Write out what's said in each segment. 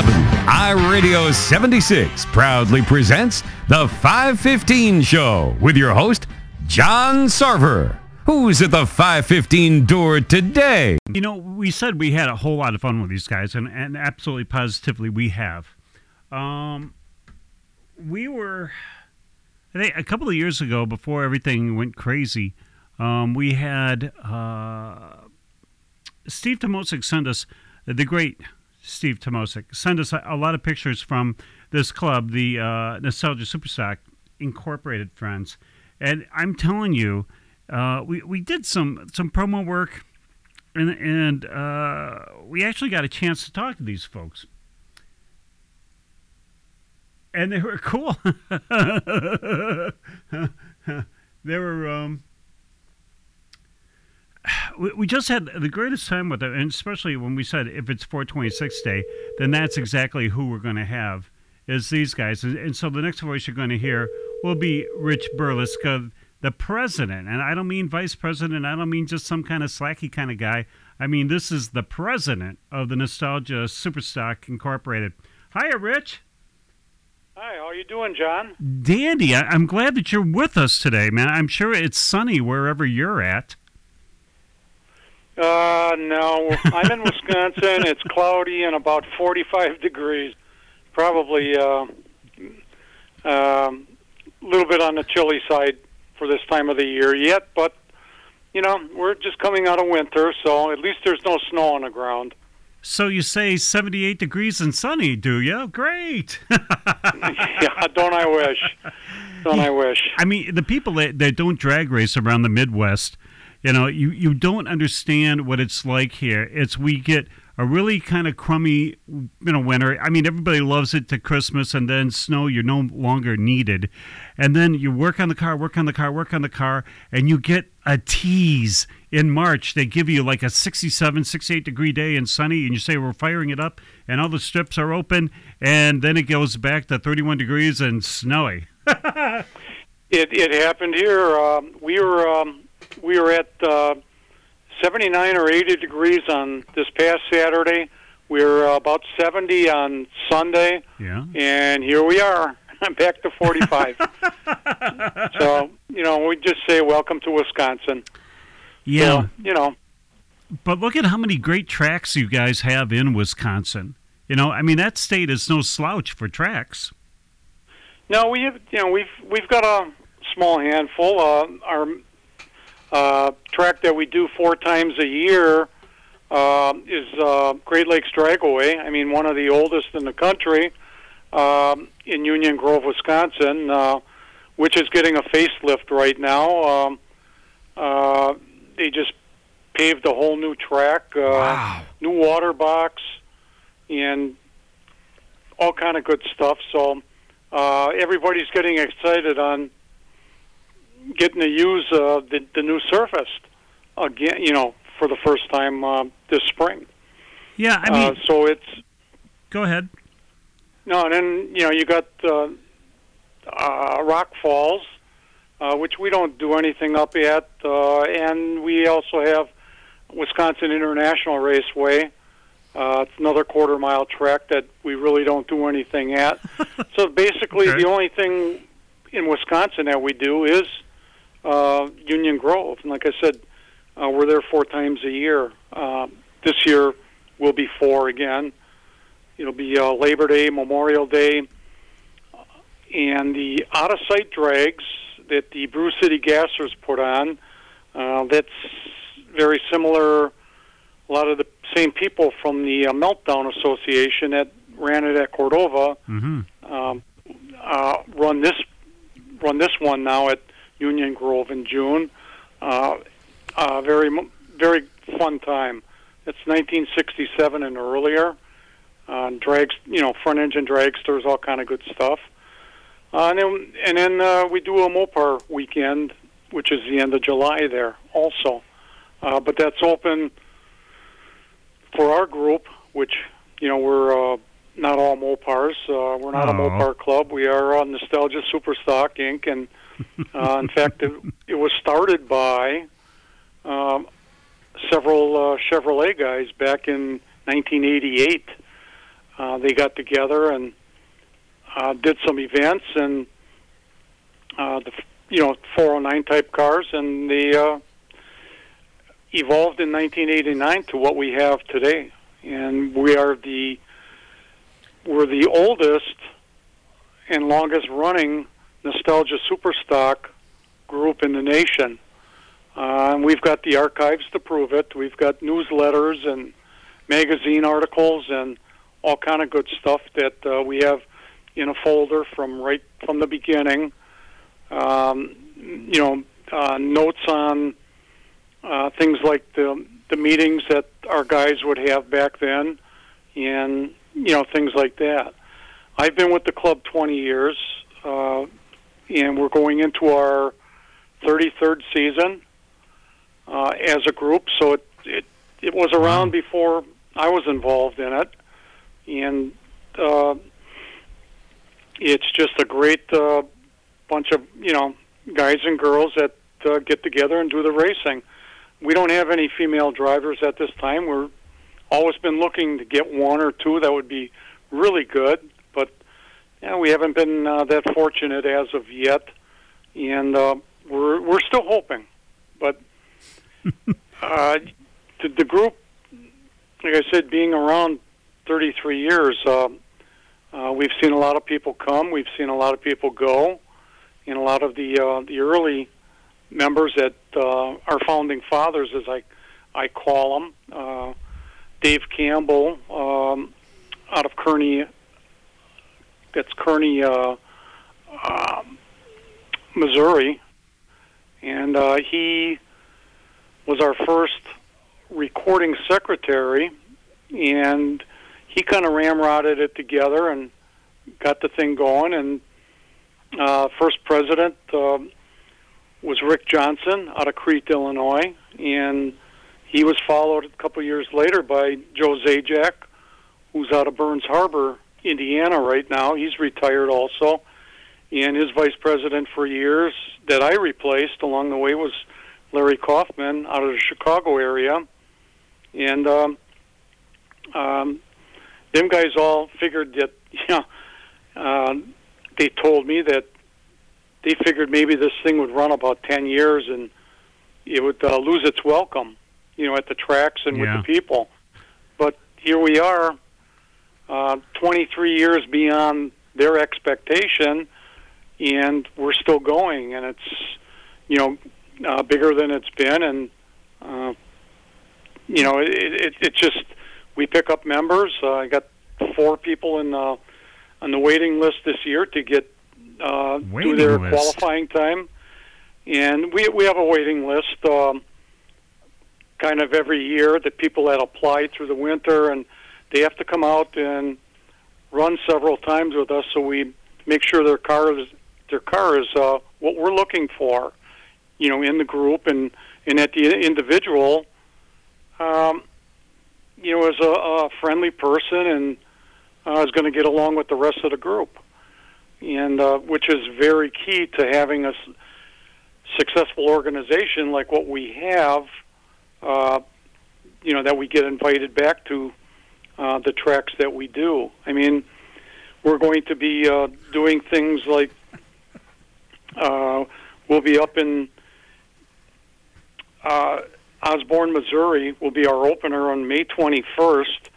IRadio 76 proudly presents the 515 Show with your host, John Sarver. Who's at the 515 door today? You know, we said we had a whole lot of fun with these guys, and, and absolutely positively we have. Um, we were, I think, a couple of years ago, before everything went crazy, um, we had uh, Steve Tomosik send us, the great Steve Tomosik, send us a, a lot of pictures from this club, the uh, Nostalgia Superstock Incorporated Friends. And I'm telling you, uh, we, we did some, some promo work, and, and uh, we actually got a chance to talk to these folks. And they were cool. they were. Um, we, just had the greatest time with them, and especially when we said if it's 426 day, then that's exactly who we're going to have is these guys. And, and so the next voice you're going to hear will be Rich Burleska, the president. And I don't mean vice president. I don't mean just some kind of slacky kind of guy. I mean, this is the president of the Nostalgia Superstock Incorporated. Hiya, Rich. Hi, how you doing, John? Dandy. I, I'm glad that you're with us today, man. I'm sure it's sunny wherever you're at. Uh, no, I'm in Wisconsin. it's cloudy and about 45 degrees. Probably uh, um, a little bit on the chilly side for this time of the year yet, but you know we're just coming out of winter, so at least there's no snow on the ground. So you say 78 degrees and sunny, do you? Great. yeah, don't I wish? Don't I wish? I mean, the people that, that don't drag race around the Midwest, you know, you, you don't understand what it's like here. It's we get a really kind of crummy, you know, winter. I mean, everybody loves it to Christmas, and then snow. You're no longer needed, and then you work on the car, work on the car, work on the car, and you get a tease in March. They give you like a 67, 68 degree day and sunny, and you say we're firing it up, and all the strips are open, and then it goes back to 31 degrees and snowy. it it happened here. Um, we were um, we were at uh, 79 or 80 degrees on this past Saturday. We were uh, about 70 on Sunday. Yeah. And here we are. I'm back to 45. so, you know, we just say welcome to Wisconsin. Yeah. So, you know. But look at how many great tracks you guys have in Wisconsin. You know, I mean that state is no slouch for tracks. No, we have, you know, we've we've got a small handful. Uh, our uh, track that we do four times a year uh, is uh, Great Lakes Dragway. I mean, one of the oldest in the country um, in Union Grove, Wisconsin, uh, which is getting a facelift right now. Um, uh, they just paved a whole new track, uh, wow. new water box, and all kind of good stuff. So uh, everybody's getting excited on getting to use uh, the, the new surface again, you know, for the first time uh, this spring. Yeah, I mean, uh, so it's go ahead. No, and then you know you got uh, uh, Rock Falls, uh, which we don't do anything up yet, uh, and we also have Wisconsin International Raceway. Uh, it's another quarter mile track that we really don't do anything at. so basically, Okay. the only thing in Wisconsin that we do is uh, Union Grove. And like I said, uh, we're there four times a year. Uh, this year will be four again. It'll be uh, Labor Day, Memorial Day, and the out of sight drags that the Brew City Gassers put on. Uh, that's very similar. A lot of the same people from the uh, Meltdown Association that ran it at Cordova hmm um, uh, run this run this one now at Union Grove in June. Uh, uh, very very fun time. It's 1967 and earlier. Uh, drags, you know, front engine dragsters, all kind of good stuff. Uh, and then and then uh, we do a Mopar weekend, which is the end of July there also. Uh, but that's open for our group, which you know we're uh, not all Mopars. Uh, we're not a Mopar club. We are on Nostalgia Superstock Inc. And uh, in fact, it, it was started by um, several uh, Chevrolet guys back in 1988. uh, they got together and uh, did some events and uh, the you know 409 type cars, and they uh, evolved in 1989 to what we have today. And we are the we're the oldest and longest running nostalgia superstock group in the nation. Uh, and we've got the archives to prove it. We've got newsletters and magazine articles and all kind of good stuff that uh, we have in a folder from right from the beginning. Um, you know, uh, notes on uh, things like the the meetings that our guys would have back then, and you know things like that. I've been with the club 20 years, uh, and we're going into our 33rd season uh, as a group. So it it it was around before I was involved in it, and uh, it's just a great uh, bunch of you know guys and girls that uh, get together and do the racing. We don't have any female drivers at this time. We're always been looking to get one or two that would be really good, yeah, we haven't been uh, that fortunate as of yet, and uh, we're we're still hoping. But uh, the, the group, like I said, being around 33 years, uh, uh, we've seen a lot of people come, we've seen a lot of people go, and a lot of the uh, the early members that uh, our founding fathers, as I I call them, uh, Dave Campbell um, out of Kearney. That's Kearney, uh, uh, Missouri, and uh, he was our first recording secretary, and he kind of ramrodded it together and got the thing going. And uh, first president uh, was Rick Johnson out of Crete, Illinois, and he was followed a couple years later by Joe Zajac, who's out of Burns Harbor, Indiana, right now. He's retired also, and his vice president for years that I replaced along the way was Larry Kaufman out of the Chicago area, and um, um, them guys all figured that you know uh, they told me that they figured maybe this thing would run about ten years and it would uh, lose its welcome, you know, at the tracks and Yeah. with the people. But here we are, uh, 23 years beyond their expectation, and we're still going, and it's you know uh, bigger than it's been, and uh, you know it, it, it just we pick up members. Uh, I got four people in uh, on the waiting list this year to get uh, do their list. qualifying time, and we we have a waiting list. Um, kind of every year that people that apply through the winter and they have to come out and run several times with us so we make sure their car is their car is uh, what we're looking for you know in the group and and at the individual um, you know as a, a friendly person and uh, is going to get along with the rest of the group. And uh, which is very key to having a s- successful organization like what we have uh, you know that we get invited back to uh, the tracks that we do. I mean, we're going to be uh, doing things like uh, we'll be up in uh, Osborn, Missouri. Will be our opener on May 21st.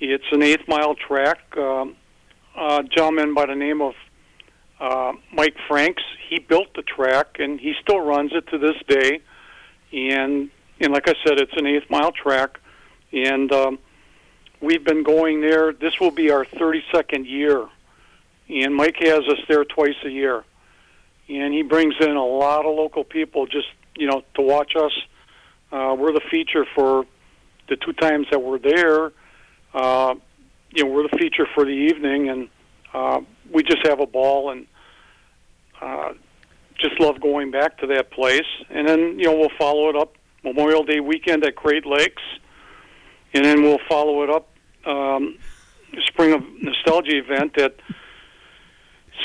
It's an eighth mile track. Um, a gentleman by the name of uh, Mike Franks. He built the track and he still runs it to this day. And and like I said, it's an eighth mile track, and um, we've been going there. This will be our 32nd year, and Mike has us there twice a year, and he brings in a lot of local people just you know to watch us. Uh, we're the feature for the two times that we're there. Uh, you know, we're the feature for the evening, and uh, we just have a ball and. Uh, just love going back to that place, and then you know we'll follow it up Memorial Day weekend at Great Lakes, and then we'll follow it up um, Spring of Nostalgia event at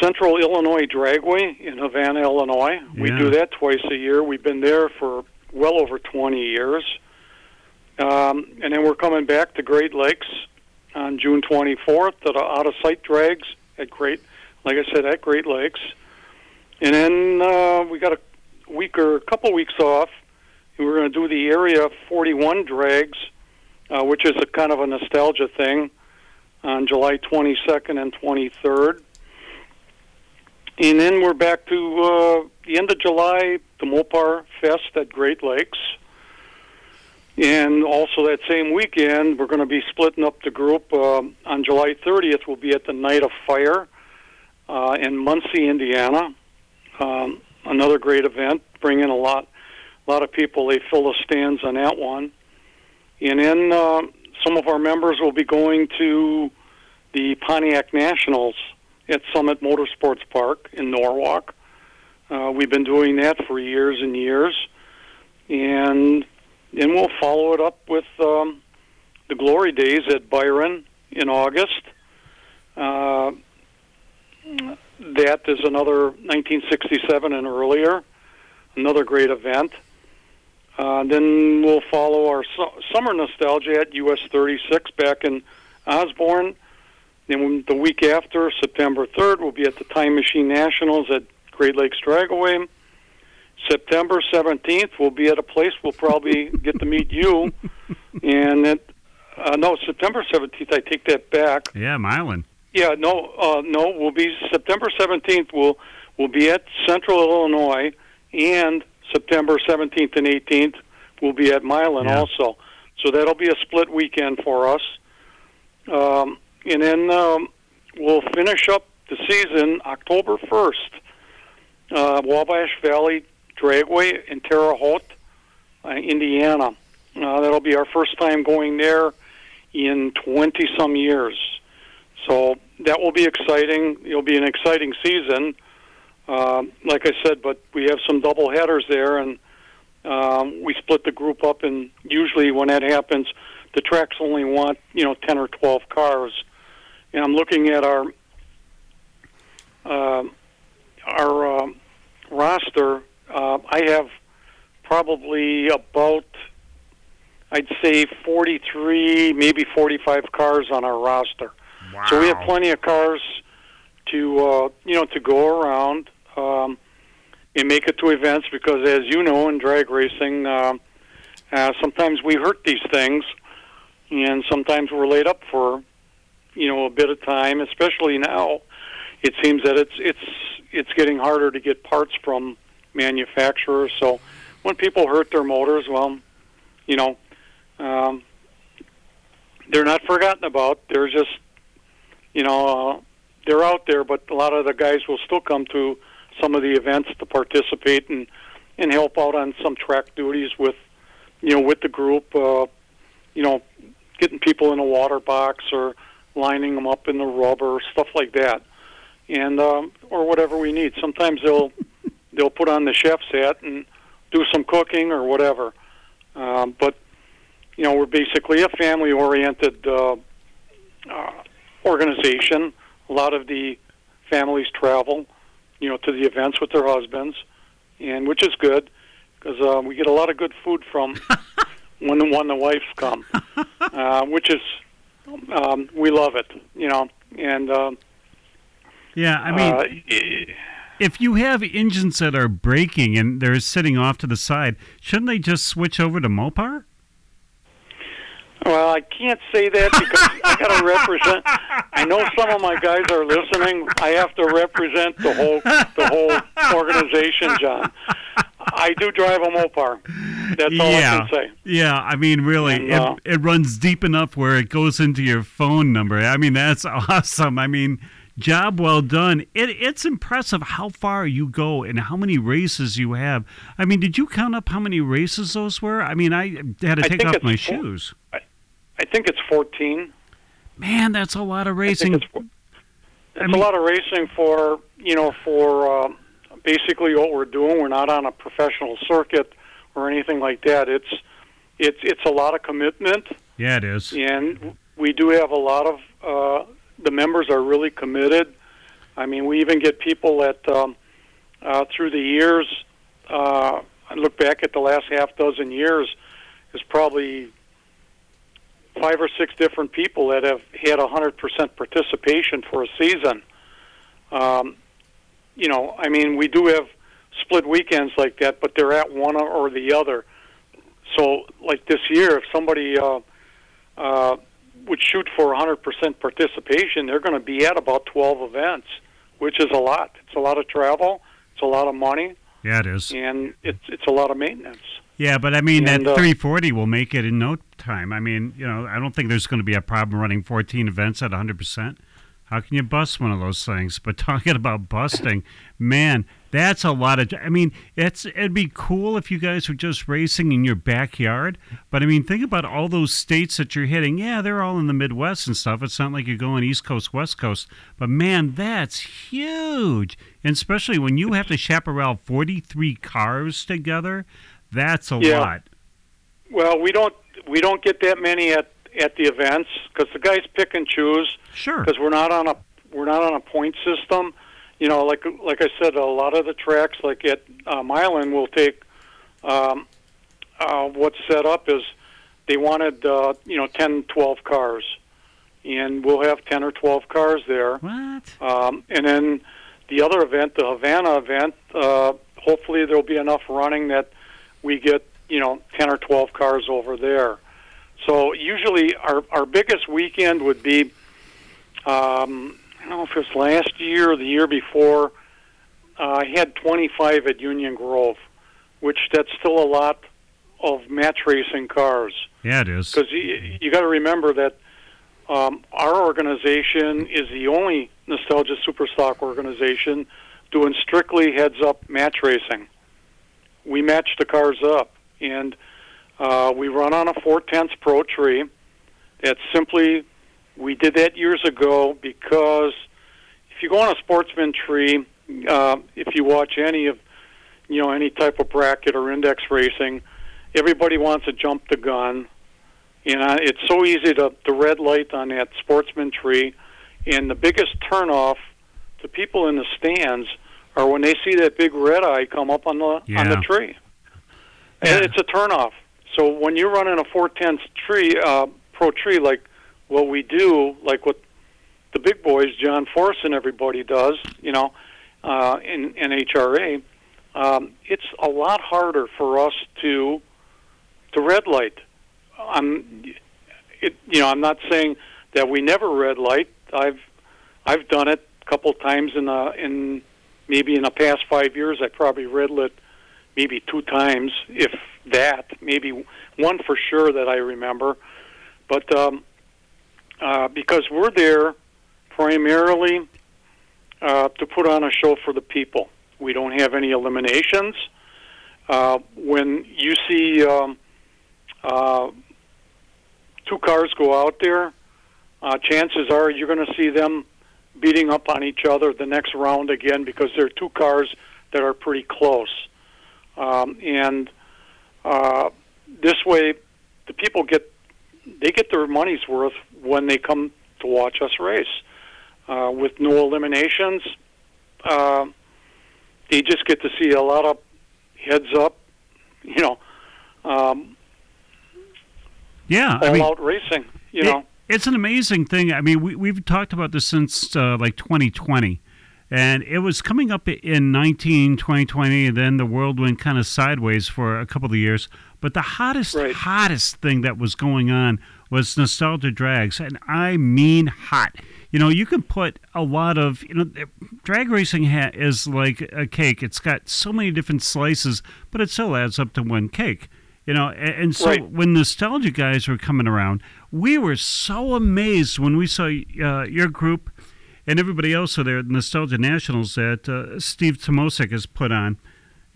Central Illinois Dragway in Havana, Illinois. We do that twice a year. We've been there for well over 20 years. Um, and then we're coming back to Great Lakes on June 24th that are out of sight drags at Great, like I said, at Great Lakes. And then uh, we got a week or a couple weeks off. And we're going to do the Area 41 drags, uh, which is a kind of a nostalgia thing, on July 22nd and 23rd. And then we're back to uh, the end of July, the Mopar Fest at Great Lakes. And also that same weekend, we're going to be splitting up the group. Uh, on July 30th, we'll be at the Night of Fire uh, in Muncie, Indiana. Um, another great event, bring in a lot, a lot of people. They fill the stands on that one. And then uh, some of our members will be going to the Pontiac Nationals at Summit Motorsports Park in Norwalk. Uh, we've been doing that for years and years, and then we'll follow it up with um, the Glory Days at Byron in August. Uh, that is another 1967 and earlier, another great event. Uh, then we'll follow our su- summer nostalgia at US 36 back in Osborn. Then the week after, September 3rd, we'll be at the Time Machine Nationals at Great Lakes Dragaway. September 17th, we'll be at a place we'll probably get to meet you. And it, uh, no, September 17th, I take that back. Yeah, Milan. Yeah, no, uh, no, we'll be September 17th. We'll we'll be at Central Illinois, and September 17th and 18th we'll be at Milan Yeah. also. So that'll be a split weekend for us. Um, and then um, we'll finish up the season October 1st. Uh, Wabash Valley Dragway in Terre Haute, uh, Indiana. Uh, that'll be our first time going there in 20 some years. So that will be exciting. It'll be an exciting season. Um, like I said, but we have some double headers there, and um, we split the group up. And usually, when that happens, the tracks only want you know ten or twelve cars. And I'm looking at our uh, our um roster. Uh, I have probably about I'd say 43, maybe 45 cars on our roster. Wow. So we have plenty of cars to uh, you know to go around um, and make it to events because, as you know, in drag racing, uh, uh, sometimes we hurt these things, and sometimes we're laid up for you know a bit of time. Especially now, it seems that it's it's it's getting harder to get parts from manufacturers. So when people hurt their motors, well, you know. Um, they're not forgotten about. They're just you know, uh, they're out there, but a lot of the guys will still come to some of the events to participate and and help out on some track duties with, you know, with the group. Uh, you know, getting people in a water box or lining them up in the rubber, stuff like that, and um, or whatever we need. Sometimes they'll they'll put on the chef's hat and do some cooking or whatever. Um, but you know, we're basically a family-oriented uh, uh, organization. A lot of the families travel, you know, to the events with their husbands, and which is good because uh, we get a lot of good food from when the, when the wives come, uh, which is um, we love it, you know, and. Um, Yeah, I mean, uh, i- if you have engines that are breaking and they're sitting off to the side, shouldn't they just switch over to Mopar? Well, I can't say that because I got to represent. I know some of my guys are listening. I have to represent the whole the whole organization, John. I do drive a Mopar. That's all yeah. I can say. Yeah, I mean, really, And, uh, it, it runs deep enough where it goes into your phone number. I mean, that's awesome. I mean, job well done. It, it's impressive how far you go and how many races you have. I mean, did you count up how many races those were? I mean, I had to take off my four- shoes. I think it's 14. Man, that's a lot of I racing. it's, it's mean- a lot of racing for you know for uh, basically what we're doing. We're not on a professional circuit or anything like that. It's it's it's a lot of commitment. yeah, it is. and we do have a lot of uh, the members are really committed. I mean, we even get people that um, uh, through the years. Uh, I look back at the last half dozen years, is probably five or six different people that have had a hundred percent participation for a season. Um, you know, I mean, we do have split weekends like that, but they're at one or the other. So, like this year, if somebody uh, uh, would shoot for 100% participation, they're going to be at about 12 events, which is a lot. It's a lot of travel. It's a lot of money. Yeah, it is. And it's it's a lot of maintenance. Yeah, but I mean And, that uh, 340 will make it in no time. I mean, you know, I don't think there's going to be a problem running 14 events at 100 percent. How can you bust one of those things? But talking about busting, man, that's a lot of. I mean, it's it'd be cool if you guys were just racing in your backyard. But I mean, think about all those states that you're hitting. Yeah, they're all in the Midwest and stuff. It's not like you're going East Coast, West Coast. But man, that's huge, and especially when you have to chaparral 43 cars together. That's a Yeah. lot. Well, we don't we don't get that many at at the events because the guys pick and choose. Sure. because we're not on a we're not on a point system. You know, like like I said, a lot of the tracks, like at uh, Milan, will take um, uh, what's set up is they wanted uh, you know 10, 12 cars, and we'll have ten or twelve cars there. What? Um, and then the other event, the Havana event, uh, hopefully there'll be enough running that we get you know ten or twelve cars over there. So usually our our biggest weekend would be um, I don't know if it was last year or the year before. Uh, I had 25 at Union Grove, which that's still a lot of match racing cars Yeah, it is. because you, you got to remember that um, our organization is the only nostalgia superstock organization doing strictly heads up match racing. We match the cars up, and uh, we run on a four tenths pro tree. That's simply we did that years ago because if you go on a sportsman tree, uh, if you watch any of you know any type of bracket or index racing, everybody wants to jump the gun. You know, it's so easy to the red light on that sportsman tree, and the biggest turnoff to people in the stands are when they see that big red eye come up on the on the tree. Yeah. And it's a turnoff. So when you're running a four tenths tree, uh, pro tree like what we do, like what the big boys, John Force and everybody does, you know, uh, in, in NHRA, um, it's a lot harder for us to to red light. I'm, it, you know, I'm not saying that we never red light. I've I've done it a couple times in the in maybe in the past five years. I probably red lit maybe two times, if that. Maybe one for sure that I remember. But um, uh, because we're there primarily uh, to put on a show for the people. We don't have any eliminations. Uh, when you see um, uh, two cars go out there, uh, chances are you're going to see them beating up on each other the next round again because there are two cars that are pretty close. Um, and uh, this way, the people get they get their money's worth when they come to watch us race. Uh, with no eliminations, uh, they just get to see a lot of heads up, you know, um, Yeah, I all mean, out racing. You it- know, it's an amazing thing. I mean, we, we've talked about this since uh, like 2020. And it was coming up in 19, 2020, and then the world went kind of sideways for a couple of years. But the hottest, Right. hottest thing that was going on was nostalgia drags, and I mean hot. You know, you can put a lot of, you know, drag racing ha- is like a cake. It's got so many different slices, but it still adds up to one cake. You know, and, and so Right. when nostalgia guys were coming around, we were so amazed when we saw uh, your group and everybody else so there, at Nostalgia Nationals that uh, Steve Tomosik has put on.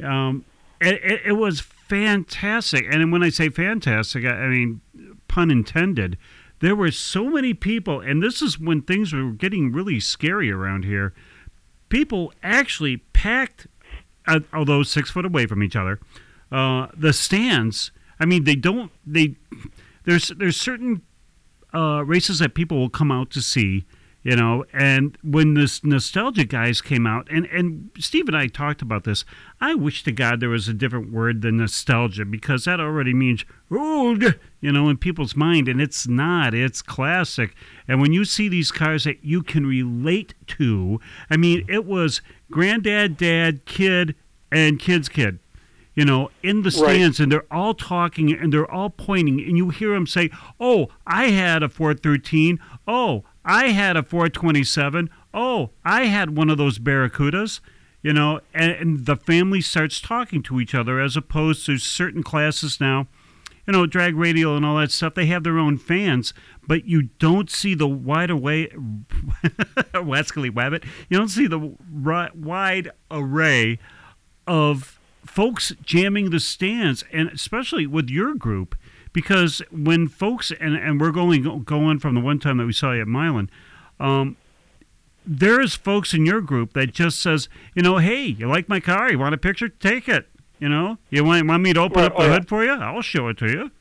Um, it, it, it was fantastic. And when I say fantastic, I, I mean, pun intended. There were so many people, and this is when things were getting really scary around here. People actually packed, uh, although six foot away from each other, uh, the stands. I mean, they don't. They there's there's certain uh, races that people will come out to see, you know and when this nostalgia guys came out and and steve and i talked about this i wish to god there was a different word than nostalgia because that already means old you know in people's mind and it's not it's classic and when you see these cars that you can relate to i mean it was granddad dad kid and kid's kid you know, in the Right. stands, and they're all talking and they're all pointing, and you hear them say, "Oh, I had a 413. Oh, I had a 427. Oh, I had one of those Barracudas." You know, and, and the family starts talking to each other as opposed to certain classes now. You know, drag radial and all that stuff. They have their own fans, but you don't see the wide away, Wescally Wabbit. You don't see the wide array of folks jamming the stands, and especially with your group, because when folks and and we're going going from the one time that we saw you at Milan, um, there's folks in your group that just says, you know, hey, you like my car? You want a picture? Take it. You know, you want, want me to open Right, up the oh, yeah. hood for you? I'll show it to you.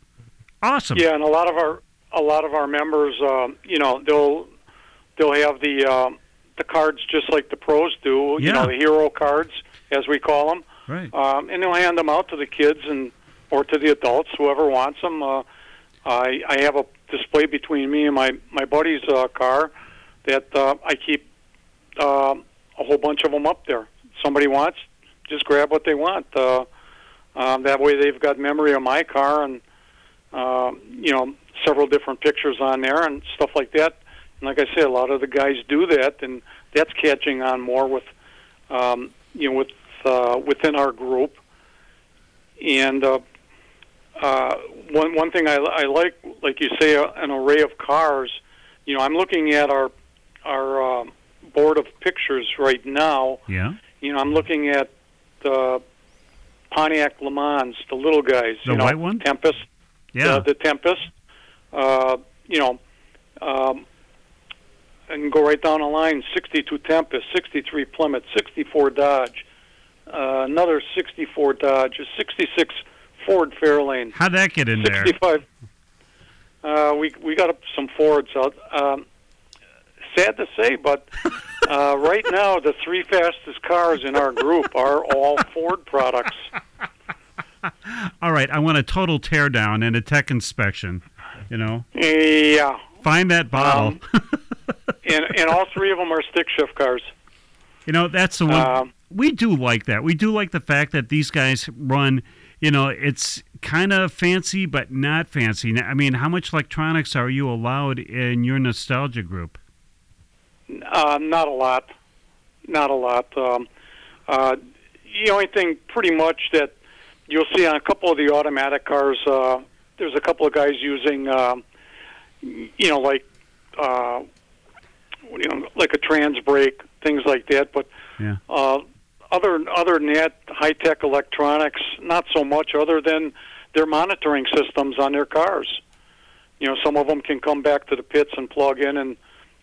Awesome. Yeah, and a lot of our a lot of our members, um, you know, they'll they'll have the um, the cards just like the pros do. Yeah. You know, the hero cards as we call them, Right. um, and they'll hand them out to the kids and or to the adults, whoever wants them. Uh, I I have a display between me and my my buddy's uh, car that uh, I keep um a whole bunch of them up there. Somebody wants, just grab what they want. Uh, um, that way, they've got memory of my car and um, you know, several different pictures on there and stuff like that. And like I said, a lot of the guys do that, and that's catching on more with, um, you know, with uh, within our group. And uh, uh, one one thing I, I like, like you say, uh, an array of cars. You know, I'm looking at our our um board of pictures right now. Yeah. You know, I'm looking at the Pontiac Le Mans, the little guys. The you know, white one? Tempest Yeah. uh, the Tempest. Uh, you know, um, and go right down the line: 62 Tempest, 63 Plymouth, 64 Dodge, uh, another 64 Dodge, a 66 Ford Fairlane, How'd that get in there? 65. Uh, we we got some Fords out. Um, sad to say, but uh, right now the three fastest cars in our group are all Ford products. All right. I want a total teardown and a tech inspection. You know, Yeah, find that bottle. Um, and and all three of them are stick shift cars. You know, that's the one Um, we do like that. We do like the fact that these guys run. You know, it's kind of fancy, but not fancy. I mean, how much electronics are you allowed in your nostalgia group? Uh, not a lot, not a lot. Um, uh, the only thing, pretty much, that you'll see on a couple of the automatic cars, uh, there's a couple of guys using, um, you know, like, uh, you know, like a trans brake, things like that. But Yeah. uh, other other than that, high tech electronics, not so much. Other than their monitoring systems on their cars. You know, some of them can come back to the pits and plug in and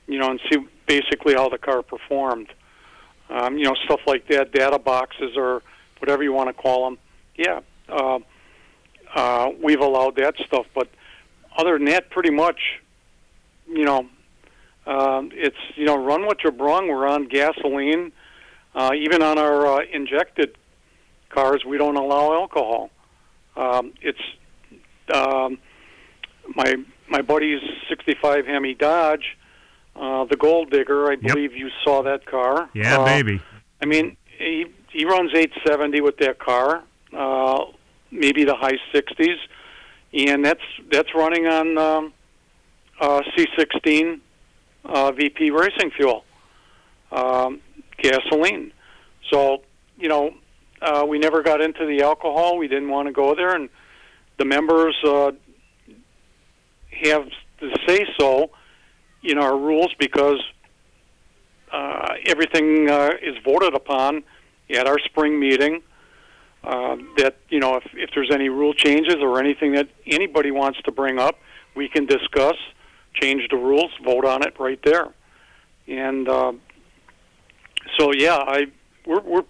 you know, and see basically how the car performed. Um, you know, stuff like that, data boxes or whatever you want to call them. Yeah, uh, uh, we've allowed that stuff, but other than that, pretty much, you know, um, it's you know, run what you're brung. We're on gasoline. Uh, even on our uh, injected cars, we don't allow alcohol. Um, it's um, my my buddy's '65 Hemi Dodge, uh, the Gold Digger. I Yep. believe you saw that car. Yeah, Uh, baby. I mean, he he runs 870 with that car, uh, maybe the high 60s, and that's that's running on um, uh, C16 uh, VP racing fuel, um, gasoline. So you know, uh, we never got into the alcohol. We didn't want to go there, and the members uh, have to say so in our rules because uh, everything uh, is voted upon at our spring meeting. Uh, that you know, if if there's any rule changes or anything that anybody wants to bring up, we can discuss, change the rules, vote on it right there. And uh, so, yeah, I we're we're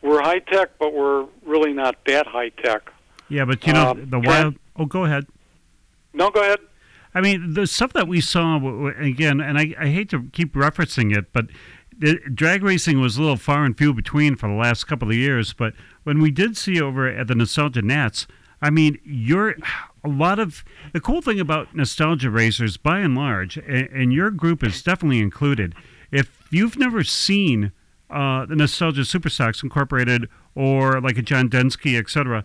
we're high tech, but we're really not that high tech. Yeah, but you know um, the wild. Oh, go ahead. No, go ahead. I mean, the stuff that we saw again, and I, I hate to keep referencing it, but the, drag racing was a little far and few between for the last couple of years. But when we did see over at the Nostalgia Nats, I mean, you're a lot of the cool thing about nostalgia racers, by and large, and, and your group is definitely included. If you've never seen uh, the Nostalgia Superstocks Incorporated or like a John Densky, etc.,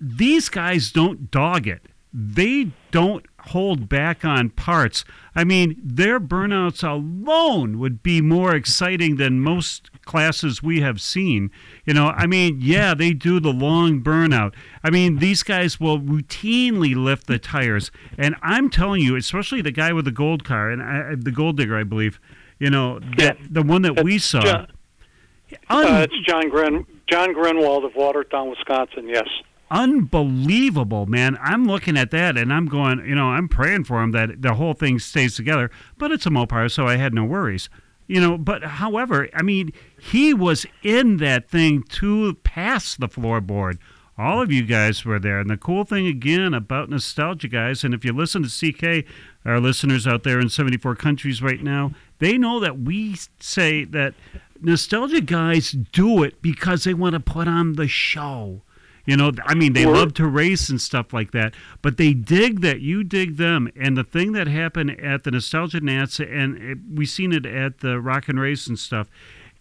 these guys don't dog it. They don't hold back on parts. I mean, their burnouts alone would be more exciting than most classes we have seen. You know, I mean, yeah, they do the long burnout. I mean, these guys will routinely lift the tires. And I'm telling you, especially the guy with the gold car and I, the gold digger, I believe, you know, that, the one that we saw. John, un- uh, it's John Gren John Grenwald of Watertown, Wisconsin. Yes unbelievable, man. I'm looking at that and I'm going, you know, I'm praying for him that the whole thing stays together. But it's a Mopar, so I had no worries. You know, but however, I mean, he was in that thing to pass the floorboard. All of you guys were there. And the cool thing again about nostalgia, guys, and if you listen to CK, our listeners out there in 74 countries right now, they know that we say that nostalgia guys do it because they want to put on the show. You know, I mean, they love to race and stuff like that, but they dig that you dig them. And the thing that happened at the Nostalgia Nats, and it, we seen it at the Rock and Race and stuff,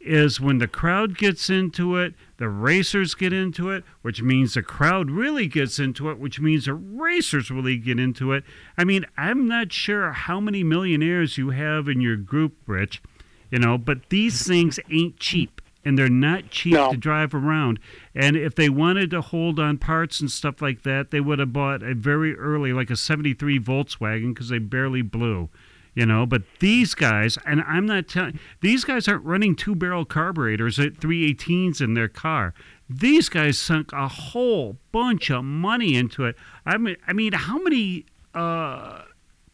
is when the crowd gets into it, the racers get into it, which means the crowd really gets into it, which means the racers really get into it. I mean, I'm not sure how many millionaires you have in your group, Rich, you know, but these things ain't cheap and they're not cheap no. to drive around. And if they wanted to hold on parts and stuff like that, they would have bought a very early, like a 73 Volkswagen, because they barely blew. You know, but these guys, and I'm not telling, these guys aren't running two barrel carburetors at 318s in their car. These guys sunk a whole bunch of money into it. I mean, I mean, how many uh,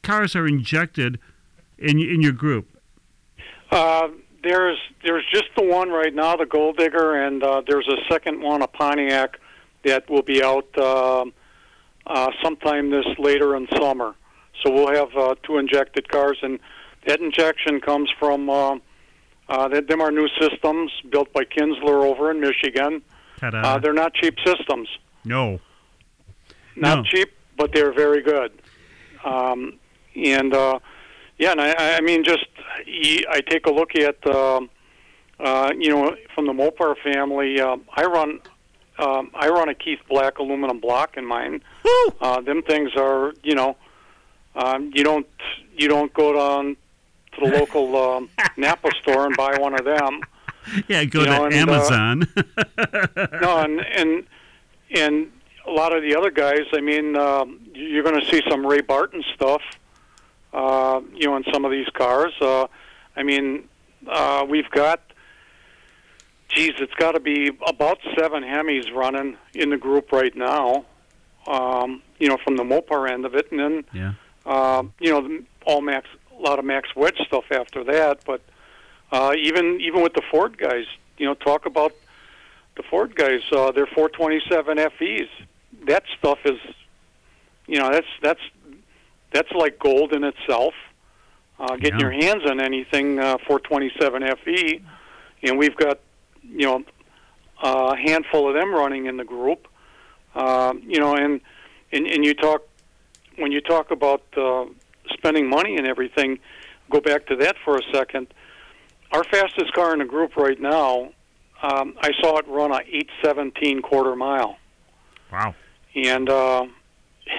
cars are injected in in your group? Uh, there's there's just the one right now, the Gold Digger, and uh, there's a second one, a Pontiac, that will be out uh, uh, sometime this later in summer. So we'll have uh, two injected cars, and that injection comes from uh, uh, them are new systems built by Kinsler over in Michigan. Uh, they're not cheap systems. No. Not no. cheap, but they're very good. Um, and uh, yeah, and I, I mean, just I take a look at, uh, uh, you know, from the Mopar family. Uh, I run, um, I run a Keith Black aluminum block in mine. Uh, them things are, you know, um, you don't you don't go down to the local um, Napa store and buy one of them. Yeah, go you to know, and, uh, Amazon. Uh, no, and and and a lot of the other guys. I mean, um, you're going to see some Ray Barton stuff uh, you know, in some of these cars. Uh, I mean, uh, we've got, geez, it's got to be about seven Hemis running in the group right now. Um, you know, from the Mopar end of it, and then, yeah. Uh, you know, all Max, a lot of Max Wedge stuff after that. But uh, even even with the Ford guys, you know, talk about the Ford guys. Uh, they're 427 FEs. That stuff is, you know, that's that's that's like gold in itself. Uh, getting yeah. your hands on anything uh, 427 FE, and we've got you know a handful of them running in the group. Uh, you know, and, and and you talk when you talk about uh, spending money and everything. Go back to that for a second. Our fastest car in the group right now, um, I saw it run a 817 quarter mile. Wow. And uh,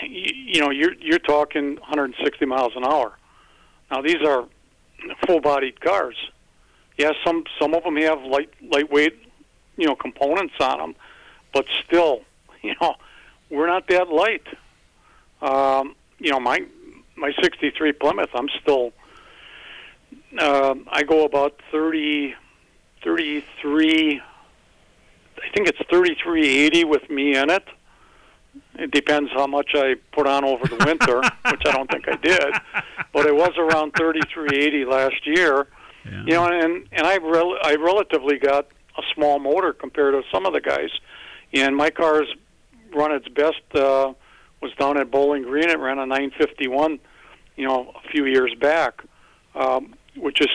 you know, you're you're talking 160 miles an hour. Now these are full-bodied cars. Yeah, some some of them have light lightweight, you know, components on them, but still, you know, we're not that light. Um, you know, my my 63 Plymouth, I'm still. Uh, I go about 30, 33. I think it's 3380 with me in it. It depends how much I put on over the winter, which I don't think I did. But it was around 3380 last year. Yeah. You know, and and I rel- I relatively got a small motor compared to some of the guys, and my car's run its best uh, was down at Bowling Green. It ran a 951, you know, a few years back, um, which is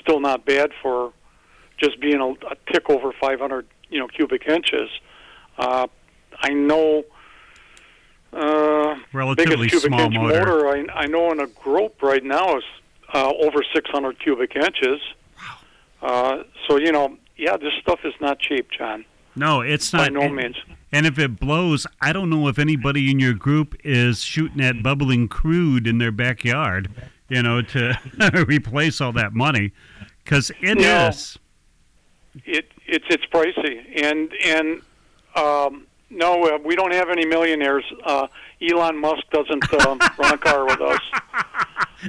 still not bad for just being a, a tick over 500, you know, cubic inches. Uh, I know. Uh, Relatively biggest cubic small inch motor. motor I, I know in a group right now is uh, over 600 cubic inches. Uh, so you know, yeah, this stuff is not cheap, John. No, it's not. By no and, means. and if it blows, I don't know if anybody in your group is shooting at bubbling crude in their backyard, you know, to replace all that money, because it No. is. It it's it's pricey, and and um, no, uh, we don't have any millionaires. Uh, Elon Musk doesn't uh, run a car with us,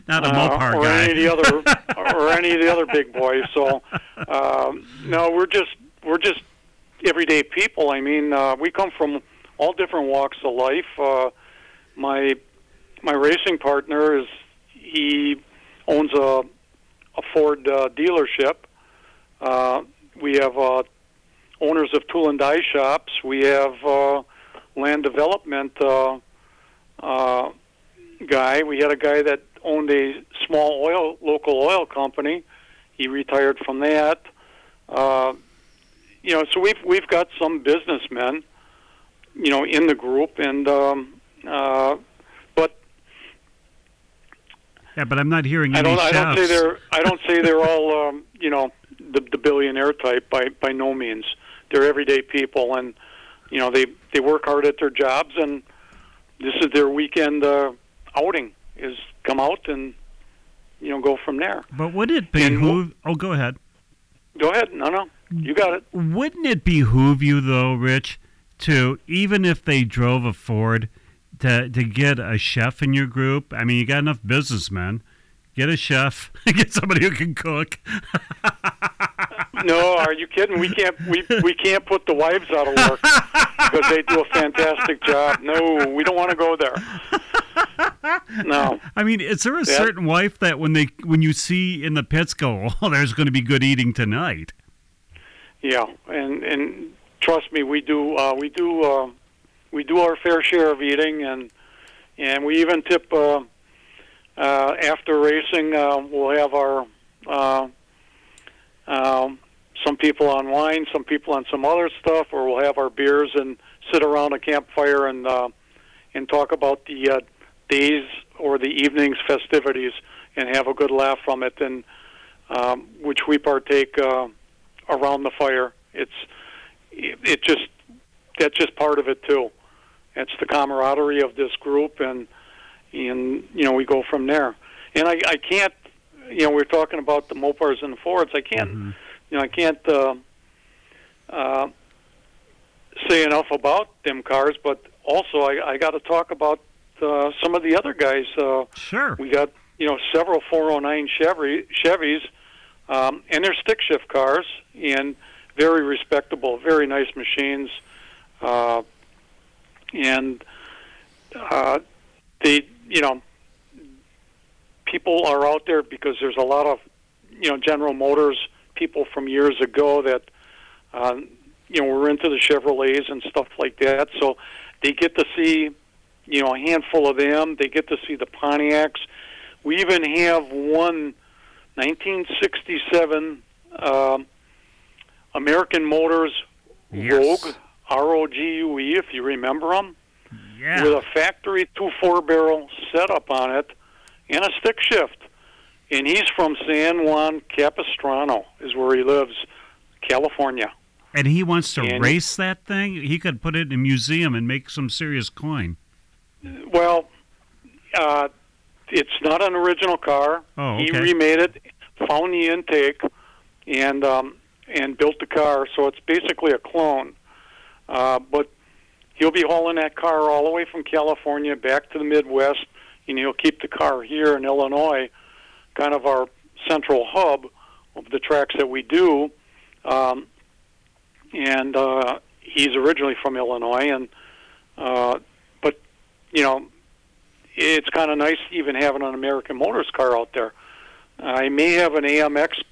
Not a uh, Mopar or guy. any of the other or any of the other big boys. So um, no, we're just we're just everyday people. I mean, uh, we come from all different walks of life. Uh, my my racing partner is he owns a a Ford uh, dealership. Uh, we have uh, owners of tool and die shops. We have uh, land development uh, uh, guy. We had a guy that owned a small oil local oil company. He retired from that. Uh, you know, so we've we've got some businessmen, you know, in the group, and um, uh, but Yeah, but I'm not hearing I any don't I don't say they're I don't say they're all um, you know the, the billionaire type by by no means. They're everyday people, and you know they they work hard at their jobs, and this is their weekend uh, outing is come out and you know go from there. But would it behoove? Oh, go ahead. Go ahead, no no, Mm. you got it. Wouldn't it behoove you though, Rich, to even if they drove a Ford, to to get a chef in your group? I mean, you got enough businessmen. Get a chef. Get somebody who can cook. No, are you kidding? We can't we we can't put the wives out of work because they do a fantastic job. No, we don't want to go there. No. I mean, is there a Yeah. certain wife that when they when you see in the pits go, oh, there's going to be good eating tonight? Yeah, and and trust me, we do uh, we do uh, we do our fair share of eating, and and we even tip uh, uh, after racing. Uh, we'll have our uh, um, some people on wine, some people on some other stuff, or we'll have our beers and sit around a campfire and uh, and talk about the uh, days or the evening's festivities and have a good laugh from it, and um, which we partake. Uh, around the fire. It's it, it just that's just part of it too. It's the camaraderie of this group, and and you know we go from there. And I I can't you know we're talking about the Mopars and the Fords. I can't you know I can't uh, uh, say enough about them cars, but also I I got to talk about uh, some of the other guys. Uh, Sure. we got you know several 409 Chevy Chevys, um, and they're stick shift cars and very respectable, very nice machines, uh, and uh, they you know people are out there because there's a lot of you know General Motors people from years ago that um, you know were into the Chevrolets and stuff like that, so they get to see you know a handful of them. They get to see the Pontiacs. We even have one 1967 um, American Motors Yes. Rogue R O G U E, if you remember them, Yeah. with a factory two four barrel setup on it and a stick shift. And he's from San Juan Capistrano, is where he lives, California. and he wants to and- race that thing. He could put it in a museum and make some serious coin. Well, uh, it's not an original car. Oh, He remade it, found the intake, and um, and built the car. So it's basically a clone. Uh, but he'll be hauling that car all the way from California back to the Midwest, and he'll keep the car here in Illinois, kind of our central hub of the tracks that we do. Um, and uh, he's originally from Illinois, and uh, but you know, it's kind of nice even having an American Motors car out there. I may have an AMX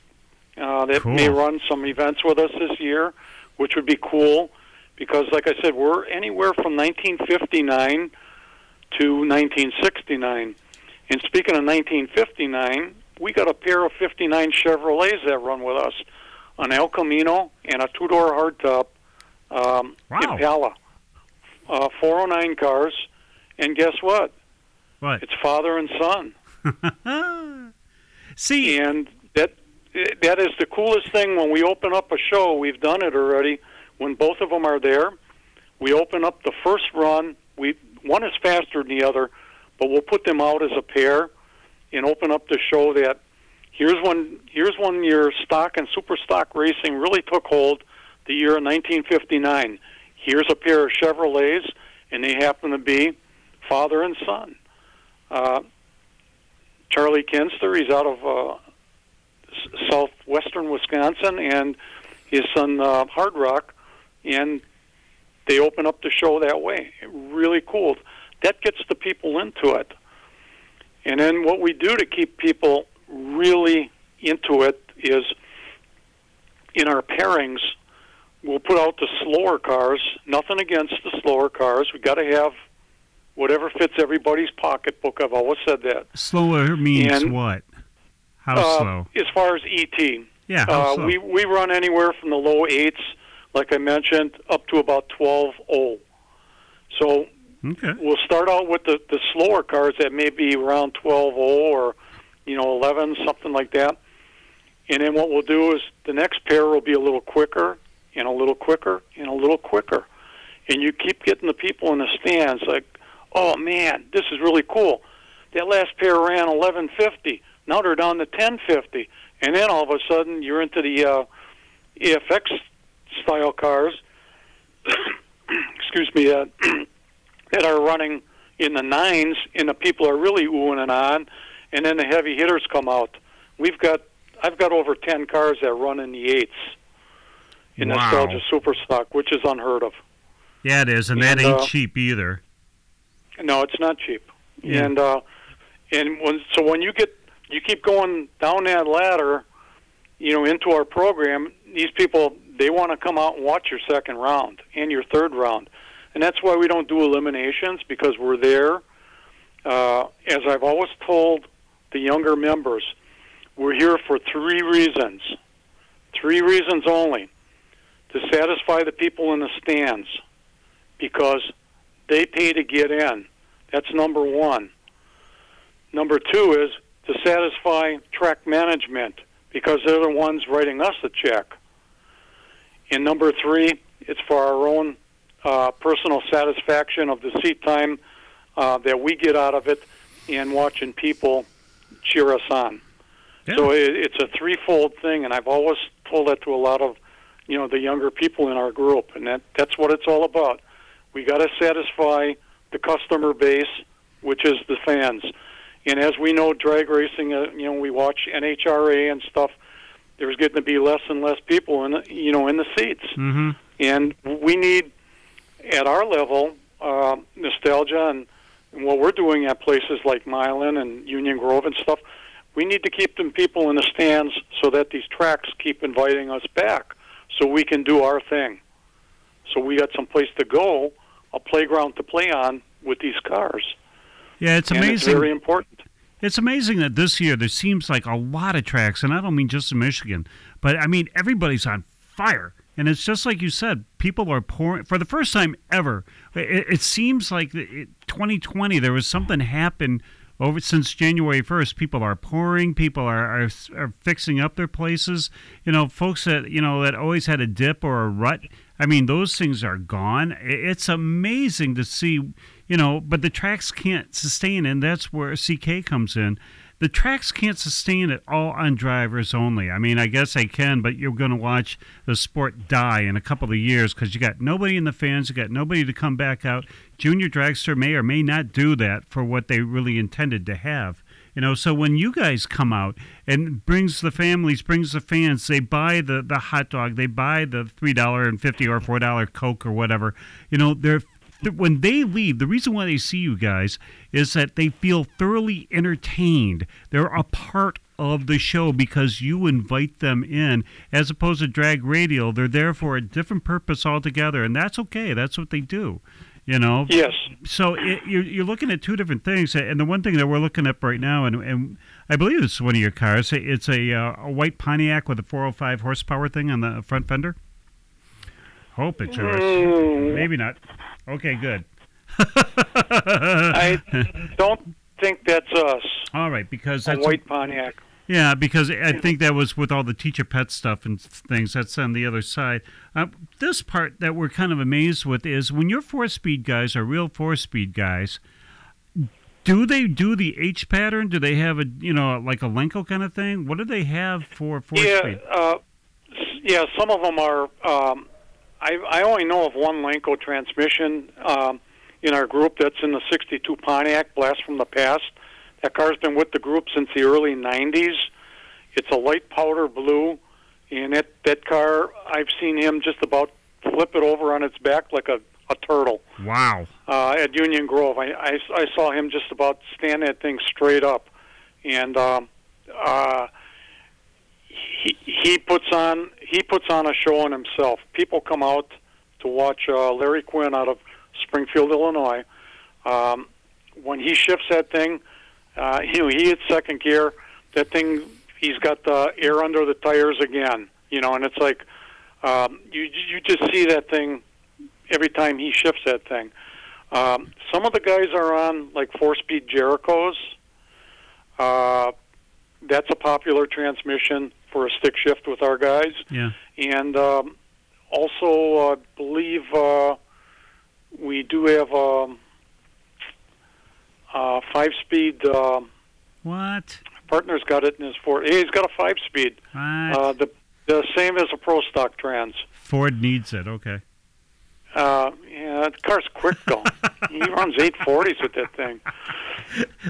uh, that Cool. may run some events with us this year, which would be cool because, like I said, we're anywhere from 1959 to 1969, And speaking of 1959, we got a pair of 59 Chevrolets that run with us, an El Camino and a two-door hardtop um, Wow. Impala, uh, 409 cars, and guess what? What? It's father and son, See, and that that is the coolest thing when we open up a show. We've done it already. When both of them are there, we open up the first run. We one is faster than the other, but we'll put them out as a pair and open up the show. That here's when here's when your stock and super stock racing really took hold. The year of 1959. Here's a pair of Chevrolets, and they happen to be father and son. Uh, Charlie Kinster, he's out of uh, southwestern Wisconsin, and his son uh, Hard Rock, and they open up the show that way. Really cool. That gets the people into it. And then what we do to keep people really into it is in our pairings, we'll put out the slower cars. Nothing against the slower cars. We've got to have whatever fits everybody's pocketbook. I've always said that. slower means And- what? How Uh, slow? As far as ET, Yeah, how uh, slow? we we run anywhere from the low eights, like I mentioned, up to about twelve oh. So okay. we'll start out with the the slower cars that may be around twelve oh or you know eleven something like that, and then what we'll do is the next pair will be a little quicker and a little quicker and a little quicker, and you keep getting the people in the stands like, oh man, this is really cool. That last pair ran eleven fifty. Now they're down to ten fifty, and then all of a sudden you're into the uh, EFX style cars. excuse me, uh, that are running in the nines, and the people are really oohing and on, and then the heavy hitters come out. We've got, I've got over ten cars that run in the eights in Wow. nostalgia super stock, which is unheard of. Yeah, it is, and that ain't uh, cheap either. No, it's not cheap. Yeah. And uh, and when so when you get you keep going down that ladder, you know, into our program, these people they want to come out and watch your second round and your third round, and that's why we don't do eliminations because we're there. Uh, as I've always told the younger members, we're here for three reasons. Three reasons only: to satisfy the people in the stands, because they pay to get in. That's number one. Number two is to satisfy track management because they're the ones writing us a check. And number three, it's for our own uh, personal satisfaction of the seat time uh, that we get out of it and watching people cheer us on. Yeah. So it, it's a threefold thing, and I've always told that to a lot of, you know, the younger people in our group, and that that's what it's all about. We got to satisfy the customer base, which is the fans. And as we know, drag racing, uh, you know, we watch NHRA and stuff. There's getting to be less and less people in, the, you know, in the seats, Mm-hmm. and we need, at our level, uh, nostalgia and, and what we're doing at places like Milan and Union Grove and stuff. We need to keep them people in the stands so that these tracks keep inviting us back, so we can do our thing. So we got some place to go, a playground to play on with these cars. Yeah, it's amazing. it's very important. It's amazing that this year there seems like a lot of tracks, and I don't mean just in Michigan, but I mean everybody's on fire. And it's just like you said, people are pouring for the first time ever. It, it seems like it, 2020 there was something happened over since January 1st. People are pouring. People are, are are fixing up their places. You know, folks that you know that always had a dip or a rut. I mean, those things are gone. It's amazing to see. You know, but the tracks can't sustain, and that's where CK comes in. The tracks can't sustain it all on drivers only. I mean, I guess they can, but you're going to watch the sport die in a couple of years because you got nobody in the fans, you got nobody to come back out. Junior Dragster may or may not do that for what they really intended to have. You know, so when you guys come out and brings the families, brings the fans, they buy the, the hot dog, they buy the three dollar and fifty or four dollar Coke or whatever. You know, they're when they leave, the reason why they see you guys is that they feel thoroughly entertained. They're a part of the show because you invite them in, as opposed to drag radial. They're there for a different purpose altogether, and that's okay. That's what they do. You know. Yes. So it, you're you're looking at two different things, and the one thing that we're looking at right now, and and I believe it's one of your cars. It's a uh, a white Pontiac with a 405 horsepower thing on the front fender. Hope it's yours. Mm, Maybe not. Okay, good. I don't think that's us. All right, because A that's white Pontiac. Yeah, because I think that was with all the teacher pet stuff and things. That's on the other side. Uh, this part that we're kind of amazed with is when your four speed guys are real four speed guys. Do they do the H pattern? Do they have a you know like a Lenco kind of thing? What do they have for four Yeah, speed? uh, yeah. Some of them are. Um, I I only know of one Lenco transmission um, in our group. That's in the '62 Pontiac Blast from the Past. That car's been with the group since the early '90s. It's a light powder blue, and that that car I've seen him just about flip it over on its back like a a turtle Wow. uh, at Union Grove. I, I, I saw him just about stand that thing straight up, and um, uh, he he puts on he puts on a show on himself. People come out to watch uh, Larry Quinn out of Springfield, Illinois. Um, when he shifts that thing, uh, you know he hits second gear. That thing, he's got the air under the tires again. You know, and it's like um, you you just see that thing every time he shifts that thing. Um, some of the guys are on like four-speed Jericos. Uh, that's a popular transmission for a stick shift with our guys, Yeah. and um, also I believe uh, we do have um, a five-speed. Uh, What? partner's got it in his Ford. He's got a five-speed. What? Uh, the the same as a pro stock trans. Ford needs it. Okay. Uh, yeah, that car's quick going. he runs 840s with that thing.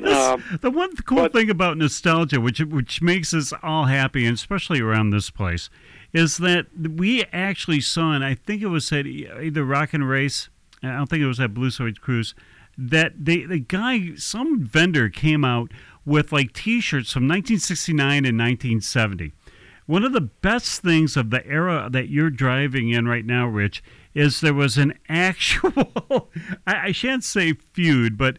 Um, The one cool but- thing about nostalgia, which which makes us all happy, and especially around this place, is that we actually saw, and I think it was at either Rock and Race, I don't think it was at Blue Sword Cruise, that they the guy, some vendor came out with like T-shirts from 1969 and 1970. One of the best things of the era that you're driving in right now, Rich, is there was an actual, I, I shan't say feud, but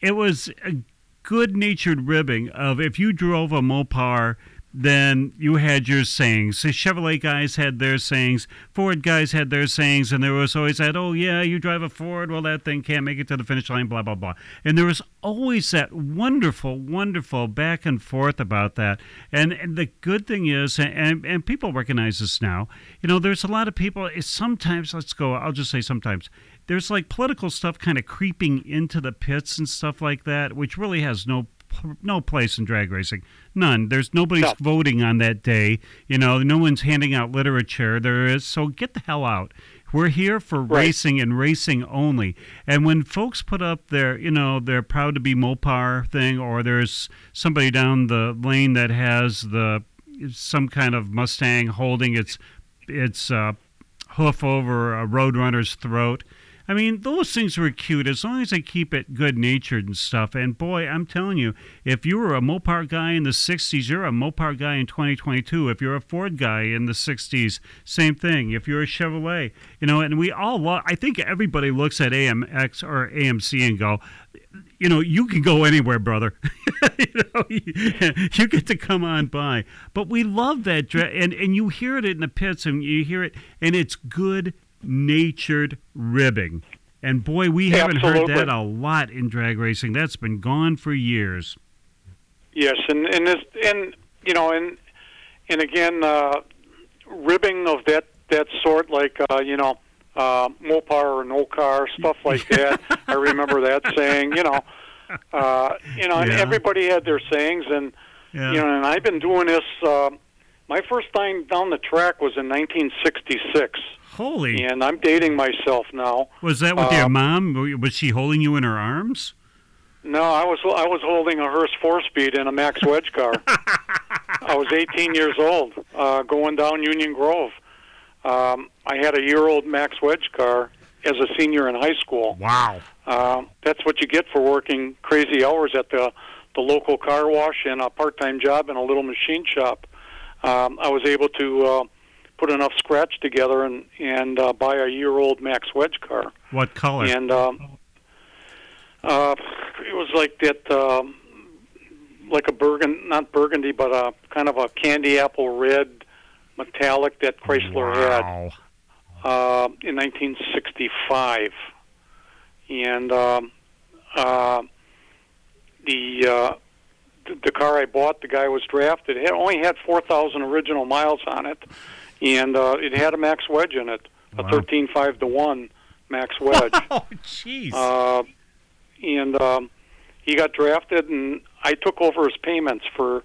it was a good natured ribbing of if you drove a Mopar, then you had your sayings. The Chevrolet guys had their sayings, Ford guys had their sayings, and there was always that, oh, yeah, you drive a Ford, well, that thing can't make it to the finish line, blah, blah, blah. And there was always that wonderful, wonderful back and forth about that. And, and the good thing is, and, and people recognize this now, you know, there's a lot of people, sometimes, let's go, I'll just say sometimes, there's like political stuff kind of creeping into the pits and stuff like that, which really has no no place in drag racing. None. There's nobody's No. voting on that day. You know, no one's handing out literature. There is. So get the hell out. We're here for Right. racing and racing only. And when folks put up their, you know, their proud to be Mopar thing, or there's somebody down the lane that has the some kind of Mustang holding its its uh, hoof over a roadrunner's throat. I mean, those things were cute as long as they keep it good natured and stuff. And boy, I'm telling you, if you were a Mopar guy in the 60s, you're a Mopar guy in 2022. If you're a Ford guy in the 60s, same thing. If you're a Chevrolet, you know, and we all, lo- I think everybody looks at AMX or AMC and go, you know, you can go anywhere, brother. you know, you, you get to come on by. But we love that, dra- and and you hear it in the pits, and you hear it, and it's good natured ribbing. And boy, we haven't heard that a lot in drag racing. That's been gone for years. Yes, and and this and you know and and again, uh, ribbing of that that sort, like uh, you know, uh, Mopar or no car stuff like that. I remember that saying. You know, uh, you know, Yeah. everybody had their sayings, and Yeah. you know, and I've been doing this. Uh, my first time down the track was in 1966, Holy, and I'm dating myself now. was that with your uh, mom? Was she holding you in her arms? No, I was I was holding a Hurst four speed in a Max Wedge car. I was 18 years old, uh, going down Union Grove. Um, I had a year old Max Wedge car as a senior in high school. Wow. Um, that's what you get for working crazy hours at the the local car wash and a part time job in a little machine shop. Um, I was able to uh, put enough scratch together and and uh, buy a year old Max Wedge car. What color? And um, uh, it was like that, um, like a burgundy, not burgundy, but a kind of a candy apple red metallic that Chrysler had uh, in 1965, and um, uh, the, uh, the the car I bought, the guy was drafted. It only had 4,000 original miles on it, and uh, it had a Max Wedge in it, a Wow. 13.5 to one Max Wedge. Oh, jeez. Uh, and um, he got drafted, and I took over his payments for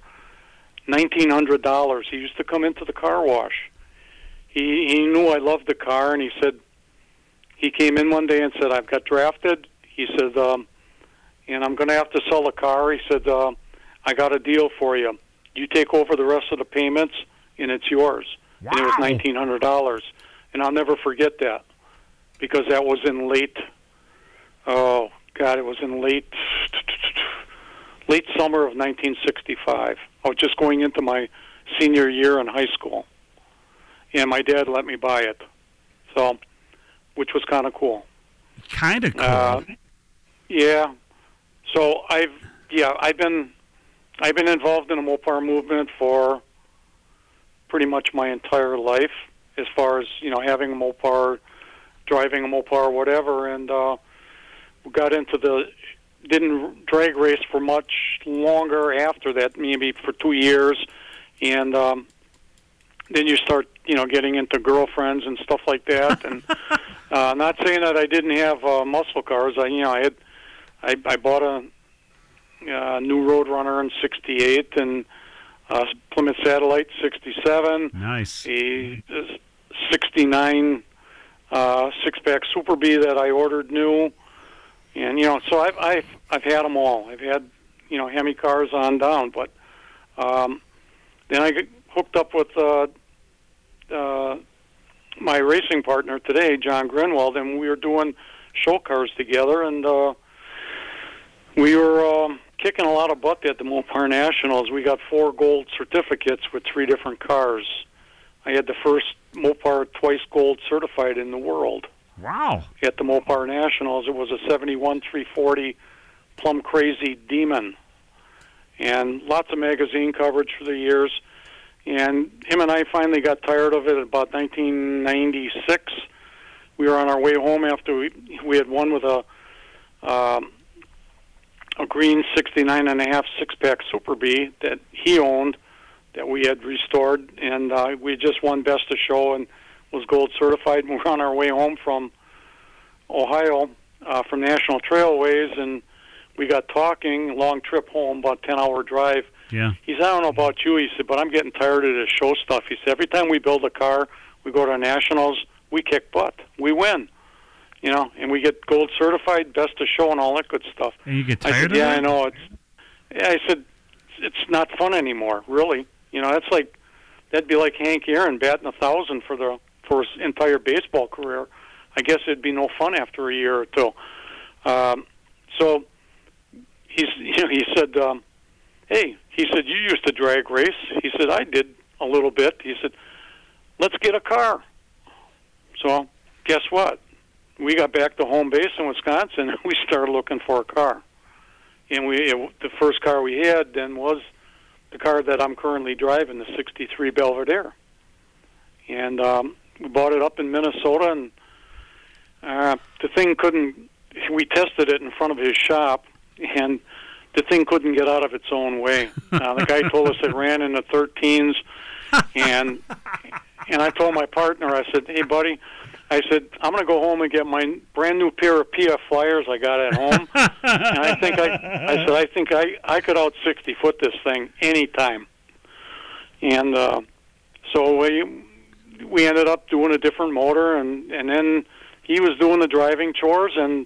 nineteen hundred dollars. He used to come into the car wash. He he knew I loved the car, and he said he came in one day and said, "I've got drafted." He said, um, "And I'm going to have to sell the car." He said, uh, "I got a deal for you. You take over the rest of the payments, and it's yours." And it was nineteen hundred dollars, and I'll never forget that because that was in late. Oh God, it was in late late summer of 1965. I was just going into my senior year in high school, and my dad let me buy it, so which was kind of cool. kind of cool. Uh, yeah. So I've yeah I've been I've been involved in the Mopar movement for pretty much my entire life, as far as you know having a Mopar, driving a Mopar, whatever, and uh, we got into the didn't drag race for much longer after that, maybe for two years, and um, then you start you know getting into girlfriends and stuff like that, and uh, not saying that I didn't have uh, muscle cars. I you know I had I, I bought a uh, new Roadrunner in '68 and uh, Plymouth Satellite '67, nice. a '69 uh, six-pack Super Bee that I ordered new, and you know so I've I've I've had them all. I've had you know Hemi cars on down, but um, then I get hooked up with. Uh, uh, my racing partner today, John Grinwald, and we were doing show cars together, and uh, we were um, kicking a lot of butt at the Mopar Nationals. We got four gold certificates with three different cars. I had the first Mopar twice gold certified in the world Wow. at the Mopar Nationals. It was a 71 340 Plum Crazy Demon. And lots of magazine coverage for the years. And him and I finally got tired of it about 1996. We were on our way home after we, we had won with a um, a green 69 and a half six pack Super Bee that he owned that we had restored, and uh, we just won Best of Show and was gold certified. And we were on our way home from Ohio uh, from National Trailways, and we got talking. Long trip home, about ten hour drive. Yeah. He said, "I don't know about you," he said, "but I'm getting tired of this show stuff." He said, "Every time we build a car, we go to nationals, we kick butt, we win." You know, and we get gold certified, best of show, and all that good stuff. And you get I tired said, of "Yeah, that? I know it's." Yeah, I said, "It's not fun anymore, really." You know, that's like that'd be like Hank Aaron batting a thousand for the for his entire baseball career. I guess it'd be no fun after a year or two. Um, so he's, you know, he said, um, "Hey," he said, "You used to drag race." He said, "I did a little bit." He said, "Let's get a car." So guess what? We got back to home base in Wisconsin. and We started looking for a car, and we it, the first car we had then was the car that I'm currently driving, the '63 Belvedere, and um, we bought it up in Minnesota, and uh, the thing couldn't. We tested it in front of his shop, and the thing couldn't get out of its own way. Uh, the guy told us it ran in the 13s, and and I told my partner, I said, "Hey, buddy." I said, I'm going to go home and get my brand new pair of PF flyers I got at home. and I think I, I said, I think I, I could out 60 foot this thing anytime. And uh, so we, we ended up doing a different motor, and, and then he was doing the driving chores. And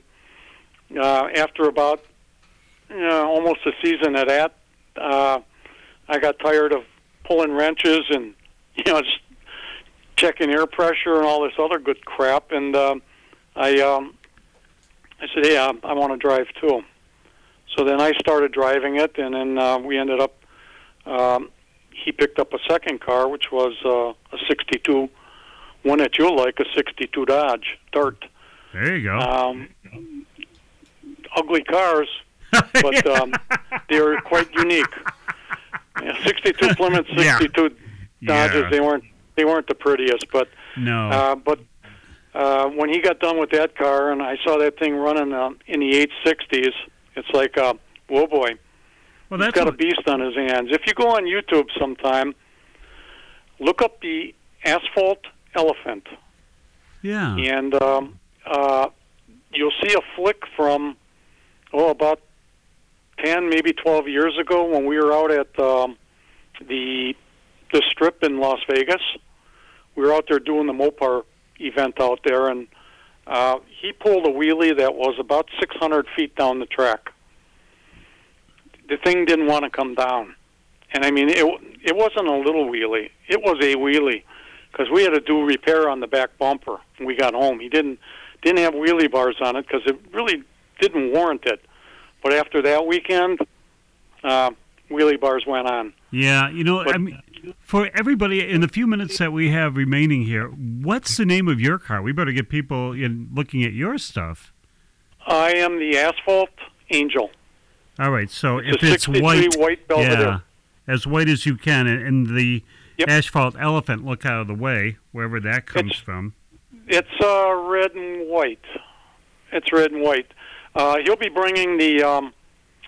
uh, after about you know, almost a season of that, uh, I got tired of pulling wrenches and, you know, just checking air pressure and all this other good crap. And um, I, um, I said, "Hey, I, I want to drive too." So then I started driving it, and then uh, we ended up. Um, he picked up a second car, which was uh, a '62 one that you'll like, a '62 Dodge Dart. There you go. Um, ugly cars, but um, they're quite unique. Yeah, 62 Plymouth, Yeah. 62 Dodges. Yeah. They weren't they weren't the prettiest, but no. uh, but uh, when he got done with that car, and I saw that thing running um, in the 860s, it's like, uh, whoa, boy, well, he's that's got a beast on his hands. If you go on YouTube sometime, look up the Asphalt Elephant, yeah. and um, uh, you'll see a flick from oh about 10, maybe 12 years ago when we were out at um, the the Strip in Las Vegas. We were out there doing the Mopar event out there, and uh, he pulled a wheelie that was about 600 feet down the track. The thing didn't want to come down, and I mean it. It wasn't a little wheelie; it was a wheelie, because we had to do repair on the back bumper when we got home. He didn't didn't have wheelie bars on it because it really didn't warrant it. But after that weekend, uh, wheelie bars went on. Yeah, you know, But- I mean, for everybody, in the few minutes that we have remaining here, what's the name of your car? We better get people in looking at your stuff. I am the Asphalt Angel. All right, so It's if a it's white, white yeah, as white as you can, and, and the Yep. asphalt elephant look out of the way, wherever that comes It's- from. It's uh, red and white. It's red and white. Uh, he'll be bringing the. Um,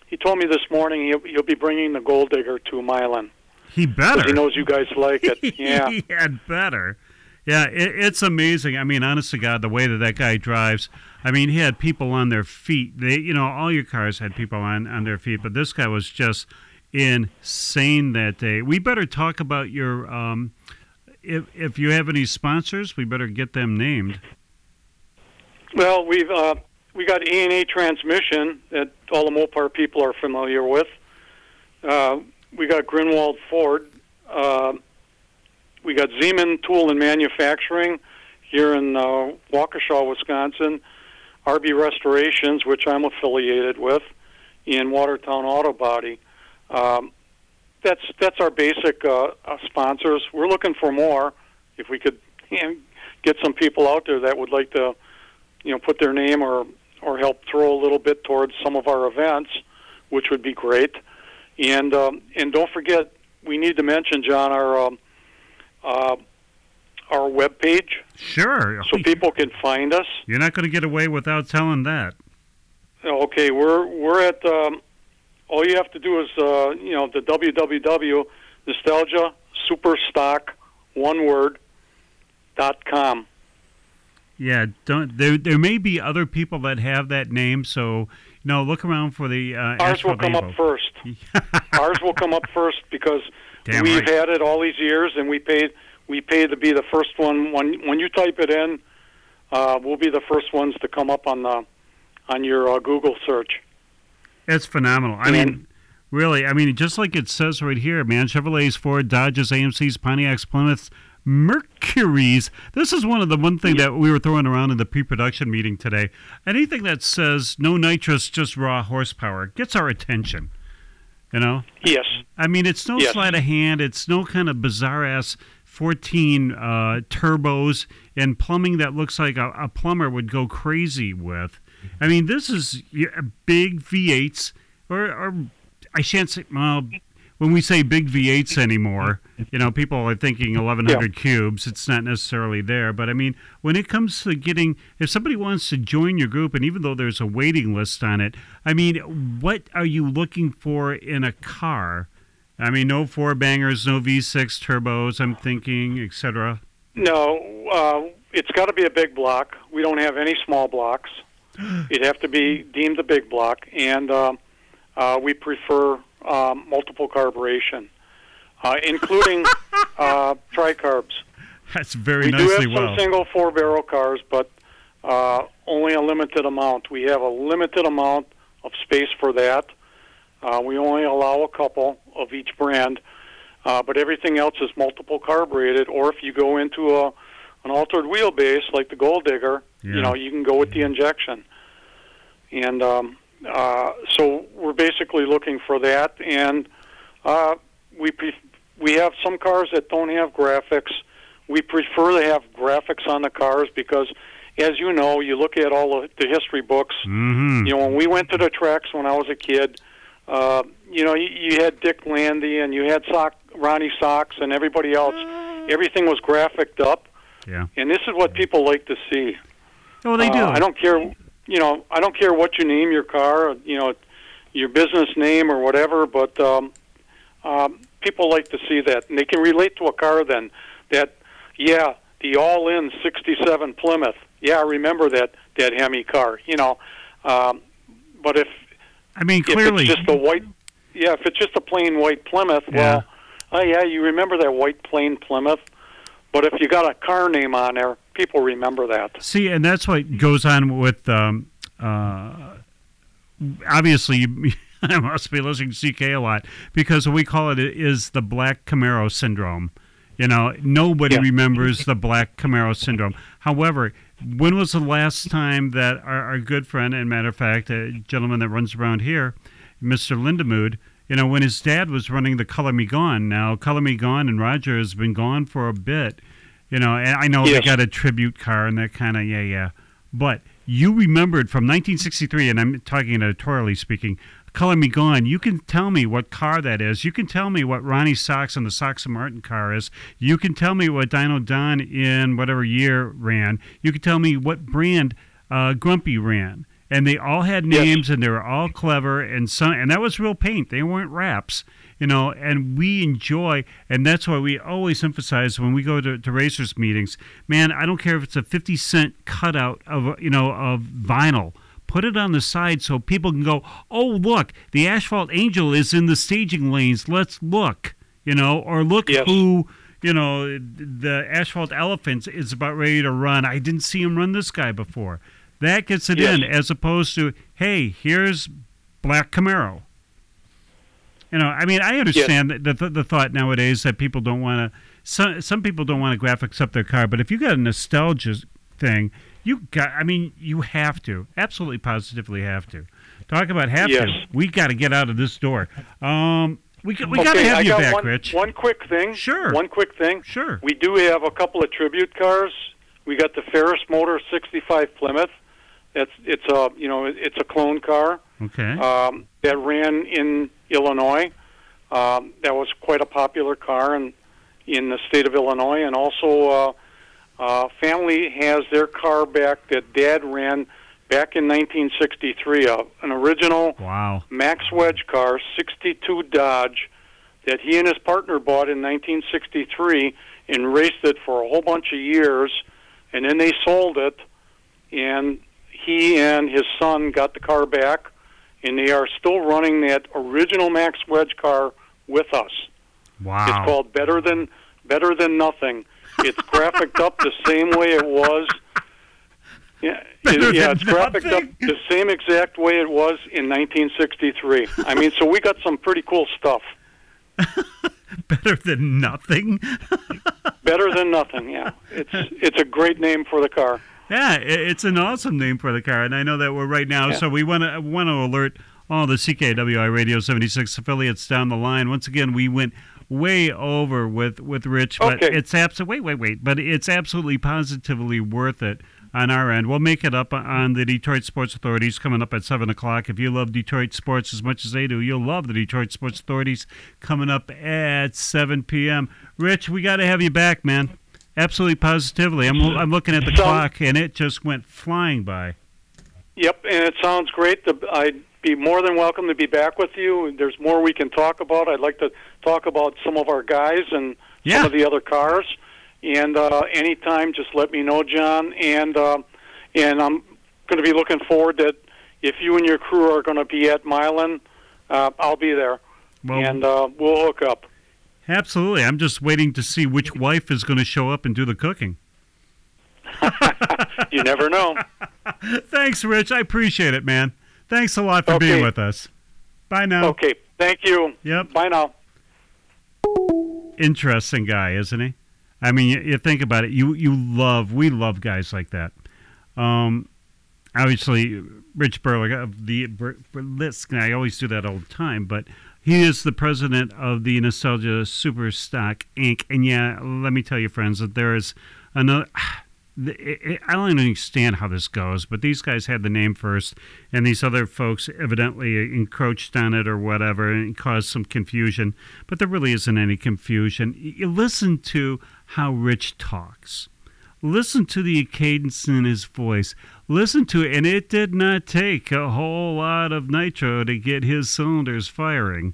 he told me this morning he'll, he'll be bringing the Gold Digger to Milan He better. he knows you guys like it. Yeah. he had better. Yeah, it, it's amazing. I mean, honest to God, the way that that guy drives. I mean, he had people on their feet. They, you know, all your cars had people on on their feet, but this guy was just insane that day. We better talk about your. Um, if if you have any sponsors, we better get them named. Well, we've uh, we got E and A transmission that all the Mopar people are familiar with. Uh, we got Grinwald Ford. Uh, we got Zeman Tool and Manufacturing here in uh, Waukesha, Wisconsin. RB Restorations, which I'm affiliated with, in Watertown Auto Body. Um, that's that's our basic uh, uh, sponsors. We're looking for more. If we could you know, get some people out there that would like to you know, put their name or or help throw a little bit towards some of our events, which would be great. And um, and don't forget, we need to mention John our um, uh, our web page Sure. so people can find us. You're not going to get away without telling that. Okay, we're we're at. Um, all you have to do is uh, you know the www nostalgia superstock one word dot com. Yeah, don't there? There may be other people that have that name, so know, look around for the uh, Ours will come up first. Ours will come up first because Damn we've right. had it all these years, and we paid we paid to be the first one. When when you type it in, uh, we'll be the first ones to come up on the on your uh, Google search. It's phenomenal. I And- mean, really, I mean, just like it says right here, man, Chevrolets, Ford, Dodges, AMCs, Pontiacs, Plymouths, Mercuries. This is one of the one thing that we were throwing around in the pre-production meeting today. Anything that says no nitrous, just raw horsepower gets our attention. You know, Yes, I mean, it's no Yes. sleight of hand. It's no kind of bizarre ass 14 uh, turbos and plumbing that looks like a, a plumber would go crazy with. I mean, this is big V8s, or, or I shan't say, well, when we say big V8s anymore, you know, people are thinking 1100 cubes. It's not necessarily there. But I mean, when it comes to getting, if somebody wants to join your group, and even though there's a waiting list on it, I mean, what are you looking for in a car? I mean, no four bangers, no V6 turbos, I'm thinking, etc. no, uh, it's got to be a big block. We don't have any small blocks. It'd have to be deemed a big block, and um, uh, we prefer um, multiple carburation, uh, including uh, tricarbs. That's very we do have some well. single four barrel cars, but uh, only a limited amount. We have a limited amount of space for that. Uh, we only allow a couple of each brand, uh, but everything else is multiple carbureted. Or if you go into a an altered wheelbase like the Gold Digger, Yeah. you know you can go with the injection. And um, uh, so we're basically looking for that, and uh, we pre- we have some cars that don't have graphics. we prefer to have graphics on the cars because, as you know, you look at all of the history books. Mm-hmm. You know, when we went to the tracks when I was a kid, uh, you know, you, you had Dick Landy and you had Sock, Ronnie Sox and everybody else. Everything was graphicked up, Yeah. and this is what people like to see. Oh, they Uh, do. I don't care. You know, I don't care what you name your car. You know, your business name or whatever. But um, um, people like to see that, and they can relate to a car. Then that, yeah, the all-in '67 Plymouth. Yeah, I remember that that Hemi car. You know, um, but if I mean, clearly. it's just a white, yeah, if it's just a plain white Plymouth, well, oh yeah, you remember that white plain Plymouth. But if you got a car name on there, people remember that. See, and that's what goes on with. Um, uh, obviously, I must be listening to CK a lot because what we call it is the Black Camaro syndrome. You know, nobody Yeah. remembers the Black Camaro syndrome. However, when was the last time that our, our good friend, and matter of fact, a gentleman that runs around here, Mr. Lindamood, you know, when his dad was running the Color Me Gone. Now, Color Me Gone and Roger has been gone for a bit. You know, and I know they got a tribute car and that kind of, yeah, yeah. But you remembered from 1963, and I'm talking editorially speaking, Color Me Gone. You can tell me what car that is. You can tell me what Ronnie Sox and the Sox and Martin car is. You can tell me what Dyno Don in whatever year ran. You can tell me what brand uh, Grumpy ran. And they all had Yes. names, and they were all clever, and some, and that was real paint. They weren't wraps, you know. And we enjoy, and that's why we always emphasize when we go to, to racers meetings. Man, I don't care if it's a fifty cent cutout of you know of vinyl put it on the side so people can go, oh, look, the Asphalt Angel is in the staging lanes. Let's look, you know, or look Yes. who, you know, the Asphalt Elephants is about ready to run. I didn't see him run this guy before. That gets it Yes. in as opposed to, hey, here's Black Camaro. You know, I mean, I understand the, the, the thought nowadays that people don't want to, some, some people don't want to graphics up their car, but if you got a nostalgia thing, you got, I mean, you have to, absolutely positively have to. Talk about have Yes. to. We got to get out of this door. Um, we, we got to have I you back, one, Rich. One quick thing. Sure. One quick thing. Sure. We do have a couple of tribute cars. We got the Ferris Motor 65 Plymouth. That's it's a you know it's a clone car Okay. um, that ran in Illinois. Um, that was quite a popular car in in the state of Illinois, and also uh, uh, family has their car back that Dad ran back in 1963. Uh, an original wow. Max Wedge car, 62 Dodge, that he and his partner bought in 1963 and raced it for a whole bunch of years, and then they sold it, and he and his son got the car back, and they are still running that original Max Wedge car with us. Wow. It's called Better Than Better Than Nothing. It's graphicked up the same way it was. Yeah, it- yeah, it's graphicked up the same exact way it was in 1963. I mean, so we got some pretty cool stuff. Better than nothing. Better than nothing. Yeah, it's it's a great name for the car. Yeah, it's an awesome name for the car, and I know that we're right now. Yeah. So we want to want to alert all the CKWI Radio 76 affiliates down the line. Once again, we went way over with with Rich, but Okay. it's absolutely wait, wait, wait, but it's absolutely positively worth it on our end. We'll make it up on the Detroit Sports Authorities coming up at seven o'clock. If you love Detroit sports as much as they do, you'll love the Detroit Sports Authorities coming up at seven p.m. Rich, we got to have you back, man. Absolutely positively. I'm I'm looking at the So- clock and it just went flying by. Yep, and it sounds great. The, I'd be more than welcome to be back with you. There's more we can talk about. I'd like to talk about some of our guys and Yeah. some of the other cars. And uh, anytime, just let me know, John. And uh, and I'm going to be looking forward that if you and your crew are going to be at Milan, uh, I'll be there, Well, and uh, we'll hook up. Absolutely. I'm just waiting to see which wife is going to show up and do the cooking. You never know. Thanks, Rich. I appreciate it, man. Thanks a lot for being with us. Bye now. Okay, thank you. Yep. Bye now. Interesting guy, isn't he? I mean, you, you think about it. You you love we love guys like that. Um, obviously, Rich Burlick of the Burlesque. and I always do that all the time, but He is the president of the Nostalgia Superstock Inc. And yeah, let me tell you, friends, that there is another. I don't understand how this goes, but these guys had the name first, and these other folks evidently encroached on it or whatever and caused some confusion. But there really isn't any confusion. You listen to how Rich talks. Listen to the cadence in his voice. Listen to it, and it did not take a whole lot of nitro to get his cylinders firing.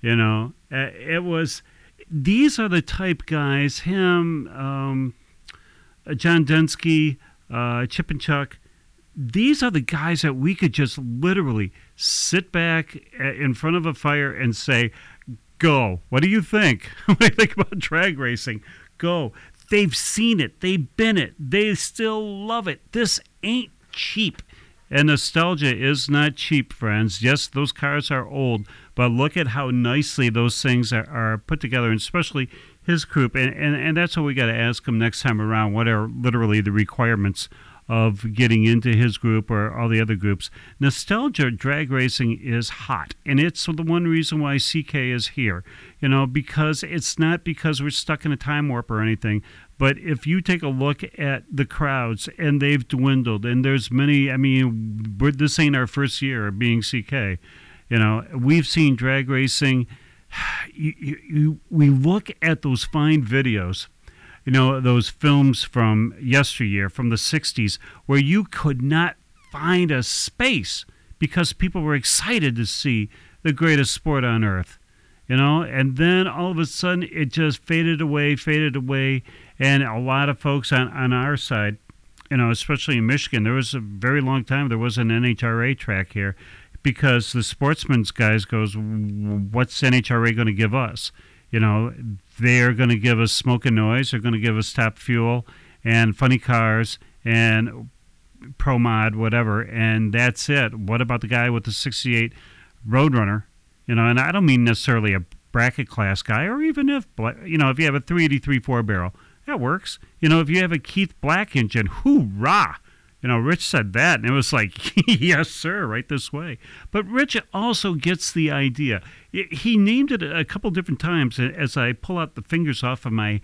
You know, it was. These are the type guys. Him. Um, John Densky, uh, Chip and Chuck, these are the guys that we could just literally sit back uh, in front of a fire and say, Go. What do you think? what do you think about drag racing? Go. They've seen it. They've been it. They still love it. This ain't cheap. And nostalgia is not cheap, friends. Yes, those cars are old, but look at how nicely those things are, are put together, and especially his group, and, and, and that's what we got to ask him next time around. What are literally the requirements of getting into his group or all the other groups? Nostalgia drag racing is hot, and it's the one reason why CK is here. You know, because it's not because we're stuck in a time warp or anything, but if you take a look at the crowds and they've dwindled, and there's many. I mean, this ain't our first year being CK. You know, we've seen drag racing you, you, you, we look at those fine videos, you know, those films from yesteryear, from the 60s, where you could not find a space because people were excited to see the greatest sport on earth, you know, and then all of a sudden it just faded away, faded away, and a lot of folks on, on our side, you know, especially in Michigan, there was a very long time there was an NHRA track here because the sportsman's guys goes, what's NHRA going to give us? You know, they're going to give us smoke and noise. They're going to give us top fuel and funny cars and pro mod, whatever, and that's it. What about the guy with the '68 Roadrunner? You know, and I don't mean necessarily a bracket class guy, or even if you know if you have a 383 four barrel, that works. You know, if you have a Keith Black engine, hoorah! You know, Rich said that, and it was like, yes, sir, right this way. But Rich also gets the idea. He named it a couple different times as I pull out the fingers off of my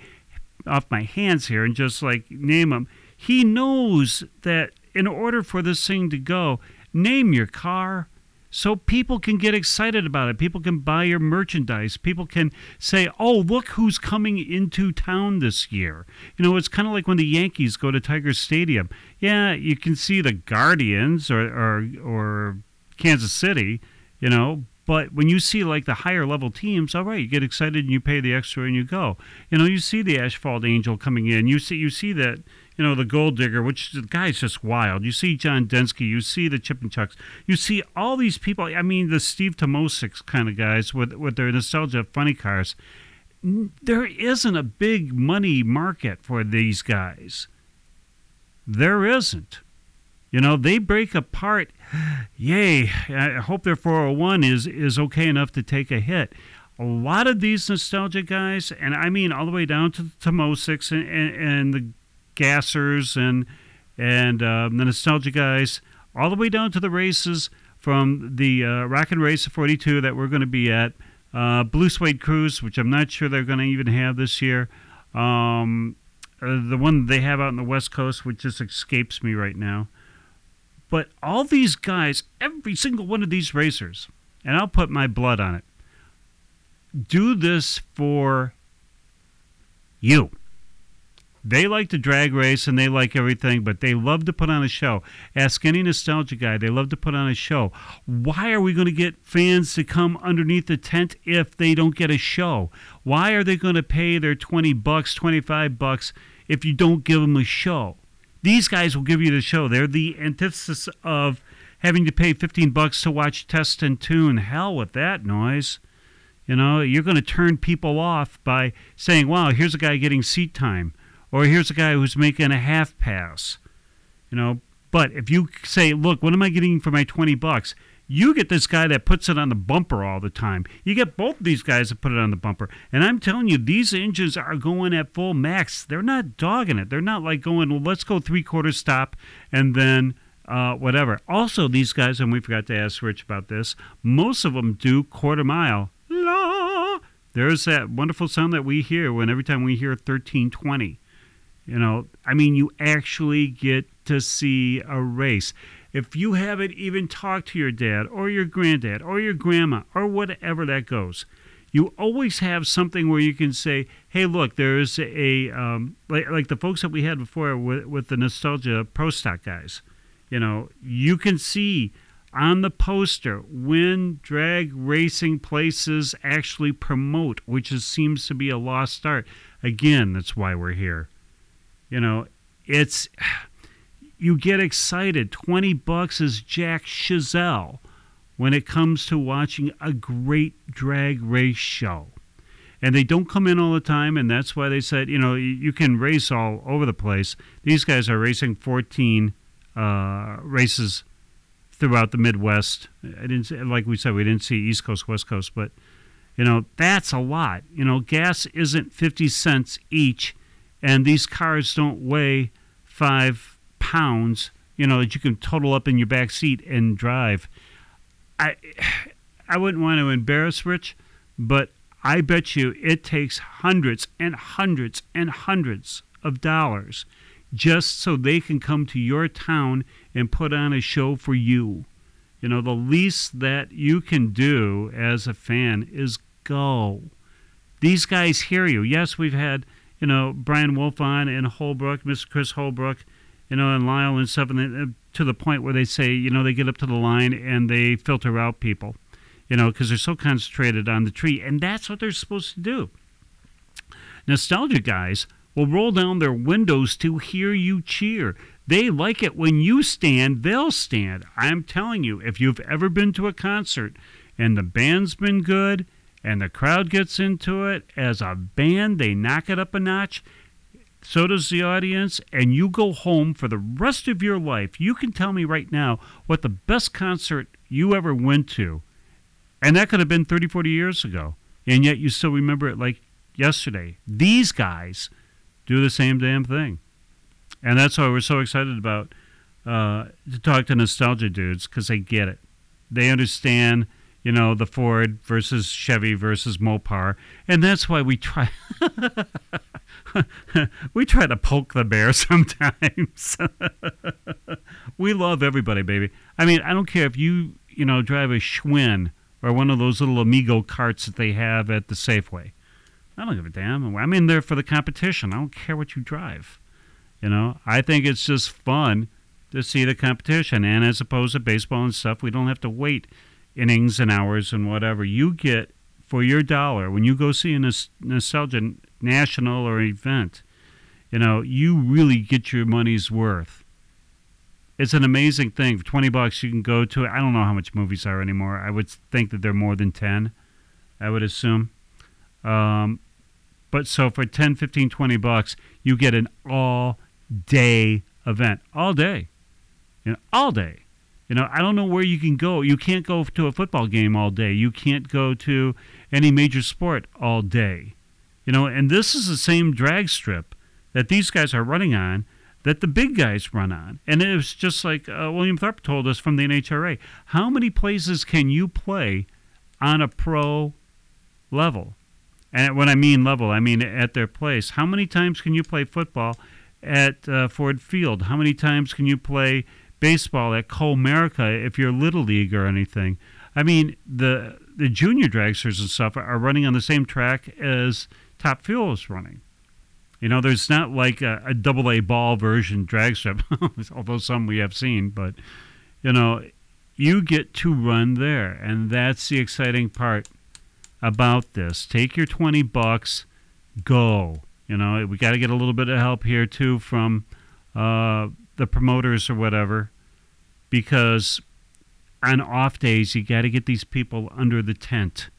off my hands here and just like name them. He knows that in order for this thing to go, name your car, so people can get excited about it. People can buy your merchandise. People can say, "Oh, look who's coming into town this year." You know, it's kind of like when the Yankees go to Tiger Stadium. Yeah, you can see the Guardians or or, or Kansas City, you know, but when you see like the higher level teams, all right, you get excited and you pay the extra and you go. You know, you see the Asphalt Angel coming in. You see you see that you know, the Gold Digger, which the guy's just wild. You see John Densky, you see the Chip and Chucks, you see all these people. I mean, the Steve Tomosik kind of guys with with their nostalgia funny cars. There isn't a big money market for these guys. There isn't. You know, they break apart. Yay! I hope their 401 is is okay enough to take a hit a lot of these nostalgia guys, and I mean all the way down to the Tomosiks and, and, and, the gassers and and um, the nostalgia guys, all the way down to the races from the uh, Rock and Race 42 that we're going to be at, uh, Blue Suede Cruise, which I'm not sure they're going to even have this year. Um, uh, the one they have out on the West Coast, which just escapes me right now. But all these guys, every single one of these racers, and I'll put my blood on it, do this for you. They like to drag race and they like everything, but they love to put on a show. Ask any nostalgia guy, they love to put on a show. Why are we going to get fans to come underneath the tent if they don't get a show? Why are they going to pay their 20 bucks, 25 bucks if you don't give them a show? These guys will give you the show. They're the antithesis of having to pay 15 bucks to watch test and tune. Hell with that noise. You know, you're going to turn people off by saying, wow, here's a guy getting seat time or here's a guy who's making a half pass. You know, but if you say, look, what am I getting for my 20 bucks? You get this guy that puts it on the bumper all the time. You get both of these guys that put it on the bumper. And I'm telling you, these engines are going at full max. They're not dogging it. They're not like going, well, let's go three quarters stop and then uh, whatever. Also, these guys, and we forgot to ask Rich about this, most of them do quarter mile. La! There's that wonderful sound that we hear when every time we hear 1320. You know, I mean, you actually get to see a race. If you haven't even talked to your dad or your granddad or your grandma or whatever that goes, you always have something where you can say, "Hey, look, there's a um, like, like the folks that we had before with, with the nostalgia pro stock guys. You know, you can see on the poster when drag racing places actually promote, which is, seems to be a lost art. Again, that's why we're here. You know, it's you get excited. Twenty bucks is Jack Chazelle when it comes to watching a great drag race show. And they don't come in all the time, and that's why they said, you know, you can race all over the place. These guys are racing 14 uh, races throughout the Midwest. I didn't, like we said, we didn't see East Coast, West Coast, but you know that's a lot. You know, gas isn't 50 cents each and these cars don't weigh five pounds, you know, that you can total up in your back seat and drive. I I wouldn't want to embarrass Rich, but I bet you it takes hundreds and hundreds and hundreds of dollars just so they can come to your town and put on a show for you. You know, the least that you can do as a fan is go. These guys hear you. Yes, we've had you know, Brian Wolf on and Holbrook, Mr. Chris Holbrook, you know, and Lyle and stuff, and they, uh, to the point where they say, you know, they get up to the line and they filter out people, you know, because they're so concentrated on the tree, and that's what they're supposed to do. Nostalgia guys will roll down their windows to hear you cheer. They like it when you stand, they'll stand. I'm telling you, if you've ever been to a concert and the band's been good and the crowd gets into it as a band. They knock it up a notch. So does the audience. And you go home for the rest of your life. You can tell me right now what the best concert you ever went to. And that could have been 30 40 years ago. And yet you still remember it like yesterday. These guys do the same damn thing. And that's why we're so excited about uh, to talk to nostalgia dudes because they get it. They understand you know, the Ford versus Chevy versus Mopar, and that's why we try we try to poke the bear sometimes. we love everybody, baby. I mean, I don't care if you you know drive a Schwinn or one of those little Amigo carts that they have at the Safeway. I don't give a damn. I'm in there for the competition. I don't care what you drive. You know, I think it's just fun to see the competition, and as opposed to baseball and stuff, we don't have to wait innings and hours and whatever you get for your dollar when you go see a nostalgia national or event you know you really get your money's worth. It's an amazing thing. For 20 bucks you can go to i don't know how much movies are anymore. I would think that they're more than 10 i would assume. Um, but so for 10 15 20 bucks you get an all day event. All day. You know all day you know, I don't know where you can go. You can't go to a football game all day. You can't go to any major sport all day. You know, and this is the same drag strip that these guys are running on that the big guys run on. And it was just like uh, William Thorpe told us from the NHRA how many places can you play on a pro level? And when I mean level, I mean at their place. How many times can you play football at uh, Ford Field? How many times can you play baseball at Comerica if you're little league or anything. I mean, the the junior dragsters and stuff are running on the same track as Top Fuel is running. You know, there's not like a, double A ball version drag strip, although some we have seen, but you know, you get to run there, and that's the exciting part about this. Take your 20 bucks, go. You know, we got to get a little bit of help here too from uh, the promoters or whatever, because on off days you got to get these people under the tent.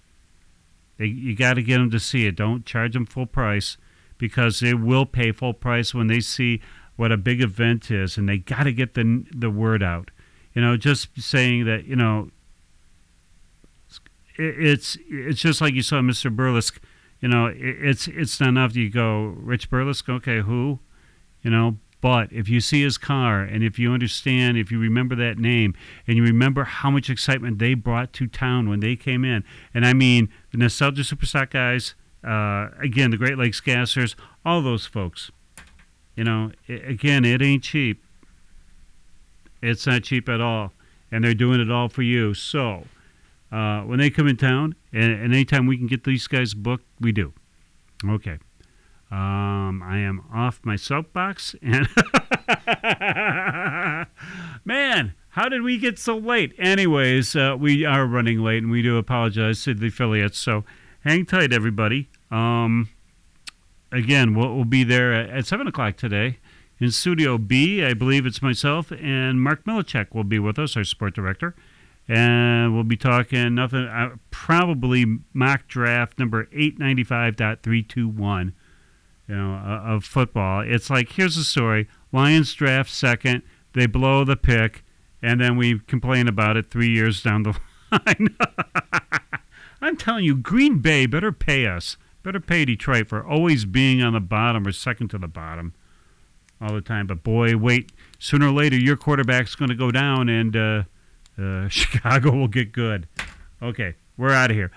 They, you got to get them to see it. Don't charge them full price because they will pay full price when they see what a big event is, and they got to get the the word out. You know, just saying that you know, it's it's just like you saw Mr. Burlesque. You know, it's it's not enough. You go Rich Burlesque, okay, who? You know, But if you see his car and if you understand, if you remember that name and you remember how much excitement they brought to town when they came in, and I mean the Nostalgia Superstock guys, uh, again, the Great Lakes Gassers, all those folks. You know, i again, it ain't cheap. It's not cheap at all. And they're doing it all for you. So uh, when they come in town, and, and anytime we can get these guys booked, we do. Okay. Um, I am off my soapbox and man, how did we get so late? Anyways, uh, we are running late and we do apologize to the affiliates. So hang tight, everybody. Um, again, we'll, we'll, be there at, at, 7 o'clock today in Studio B. I believe it's myself and Mark Milicek will be with us, our sport director. And we'll be talking nothing, uh, probably mock draft number 895.321 you know, uh, of football. It's like here's the story: Lions draft second, they blow the pick, and then we complain about it three years down the line. I'm telling you, Green Bay better pay us, better pay Detroit for always being on the bottom or second to the bottom all the time. But boy, wait, sooner or later your quarterback's going to go down, and uh, uh, Chicago will get good. Okay, we're out of here.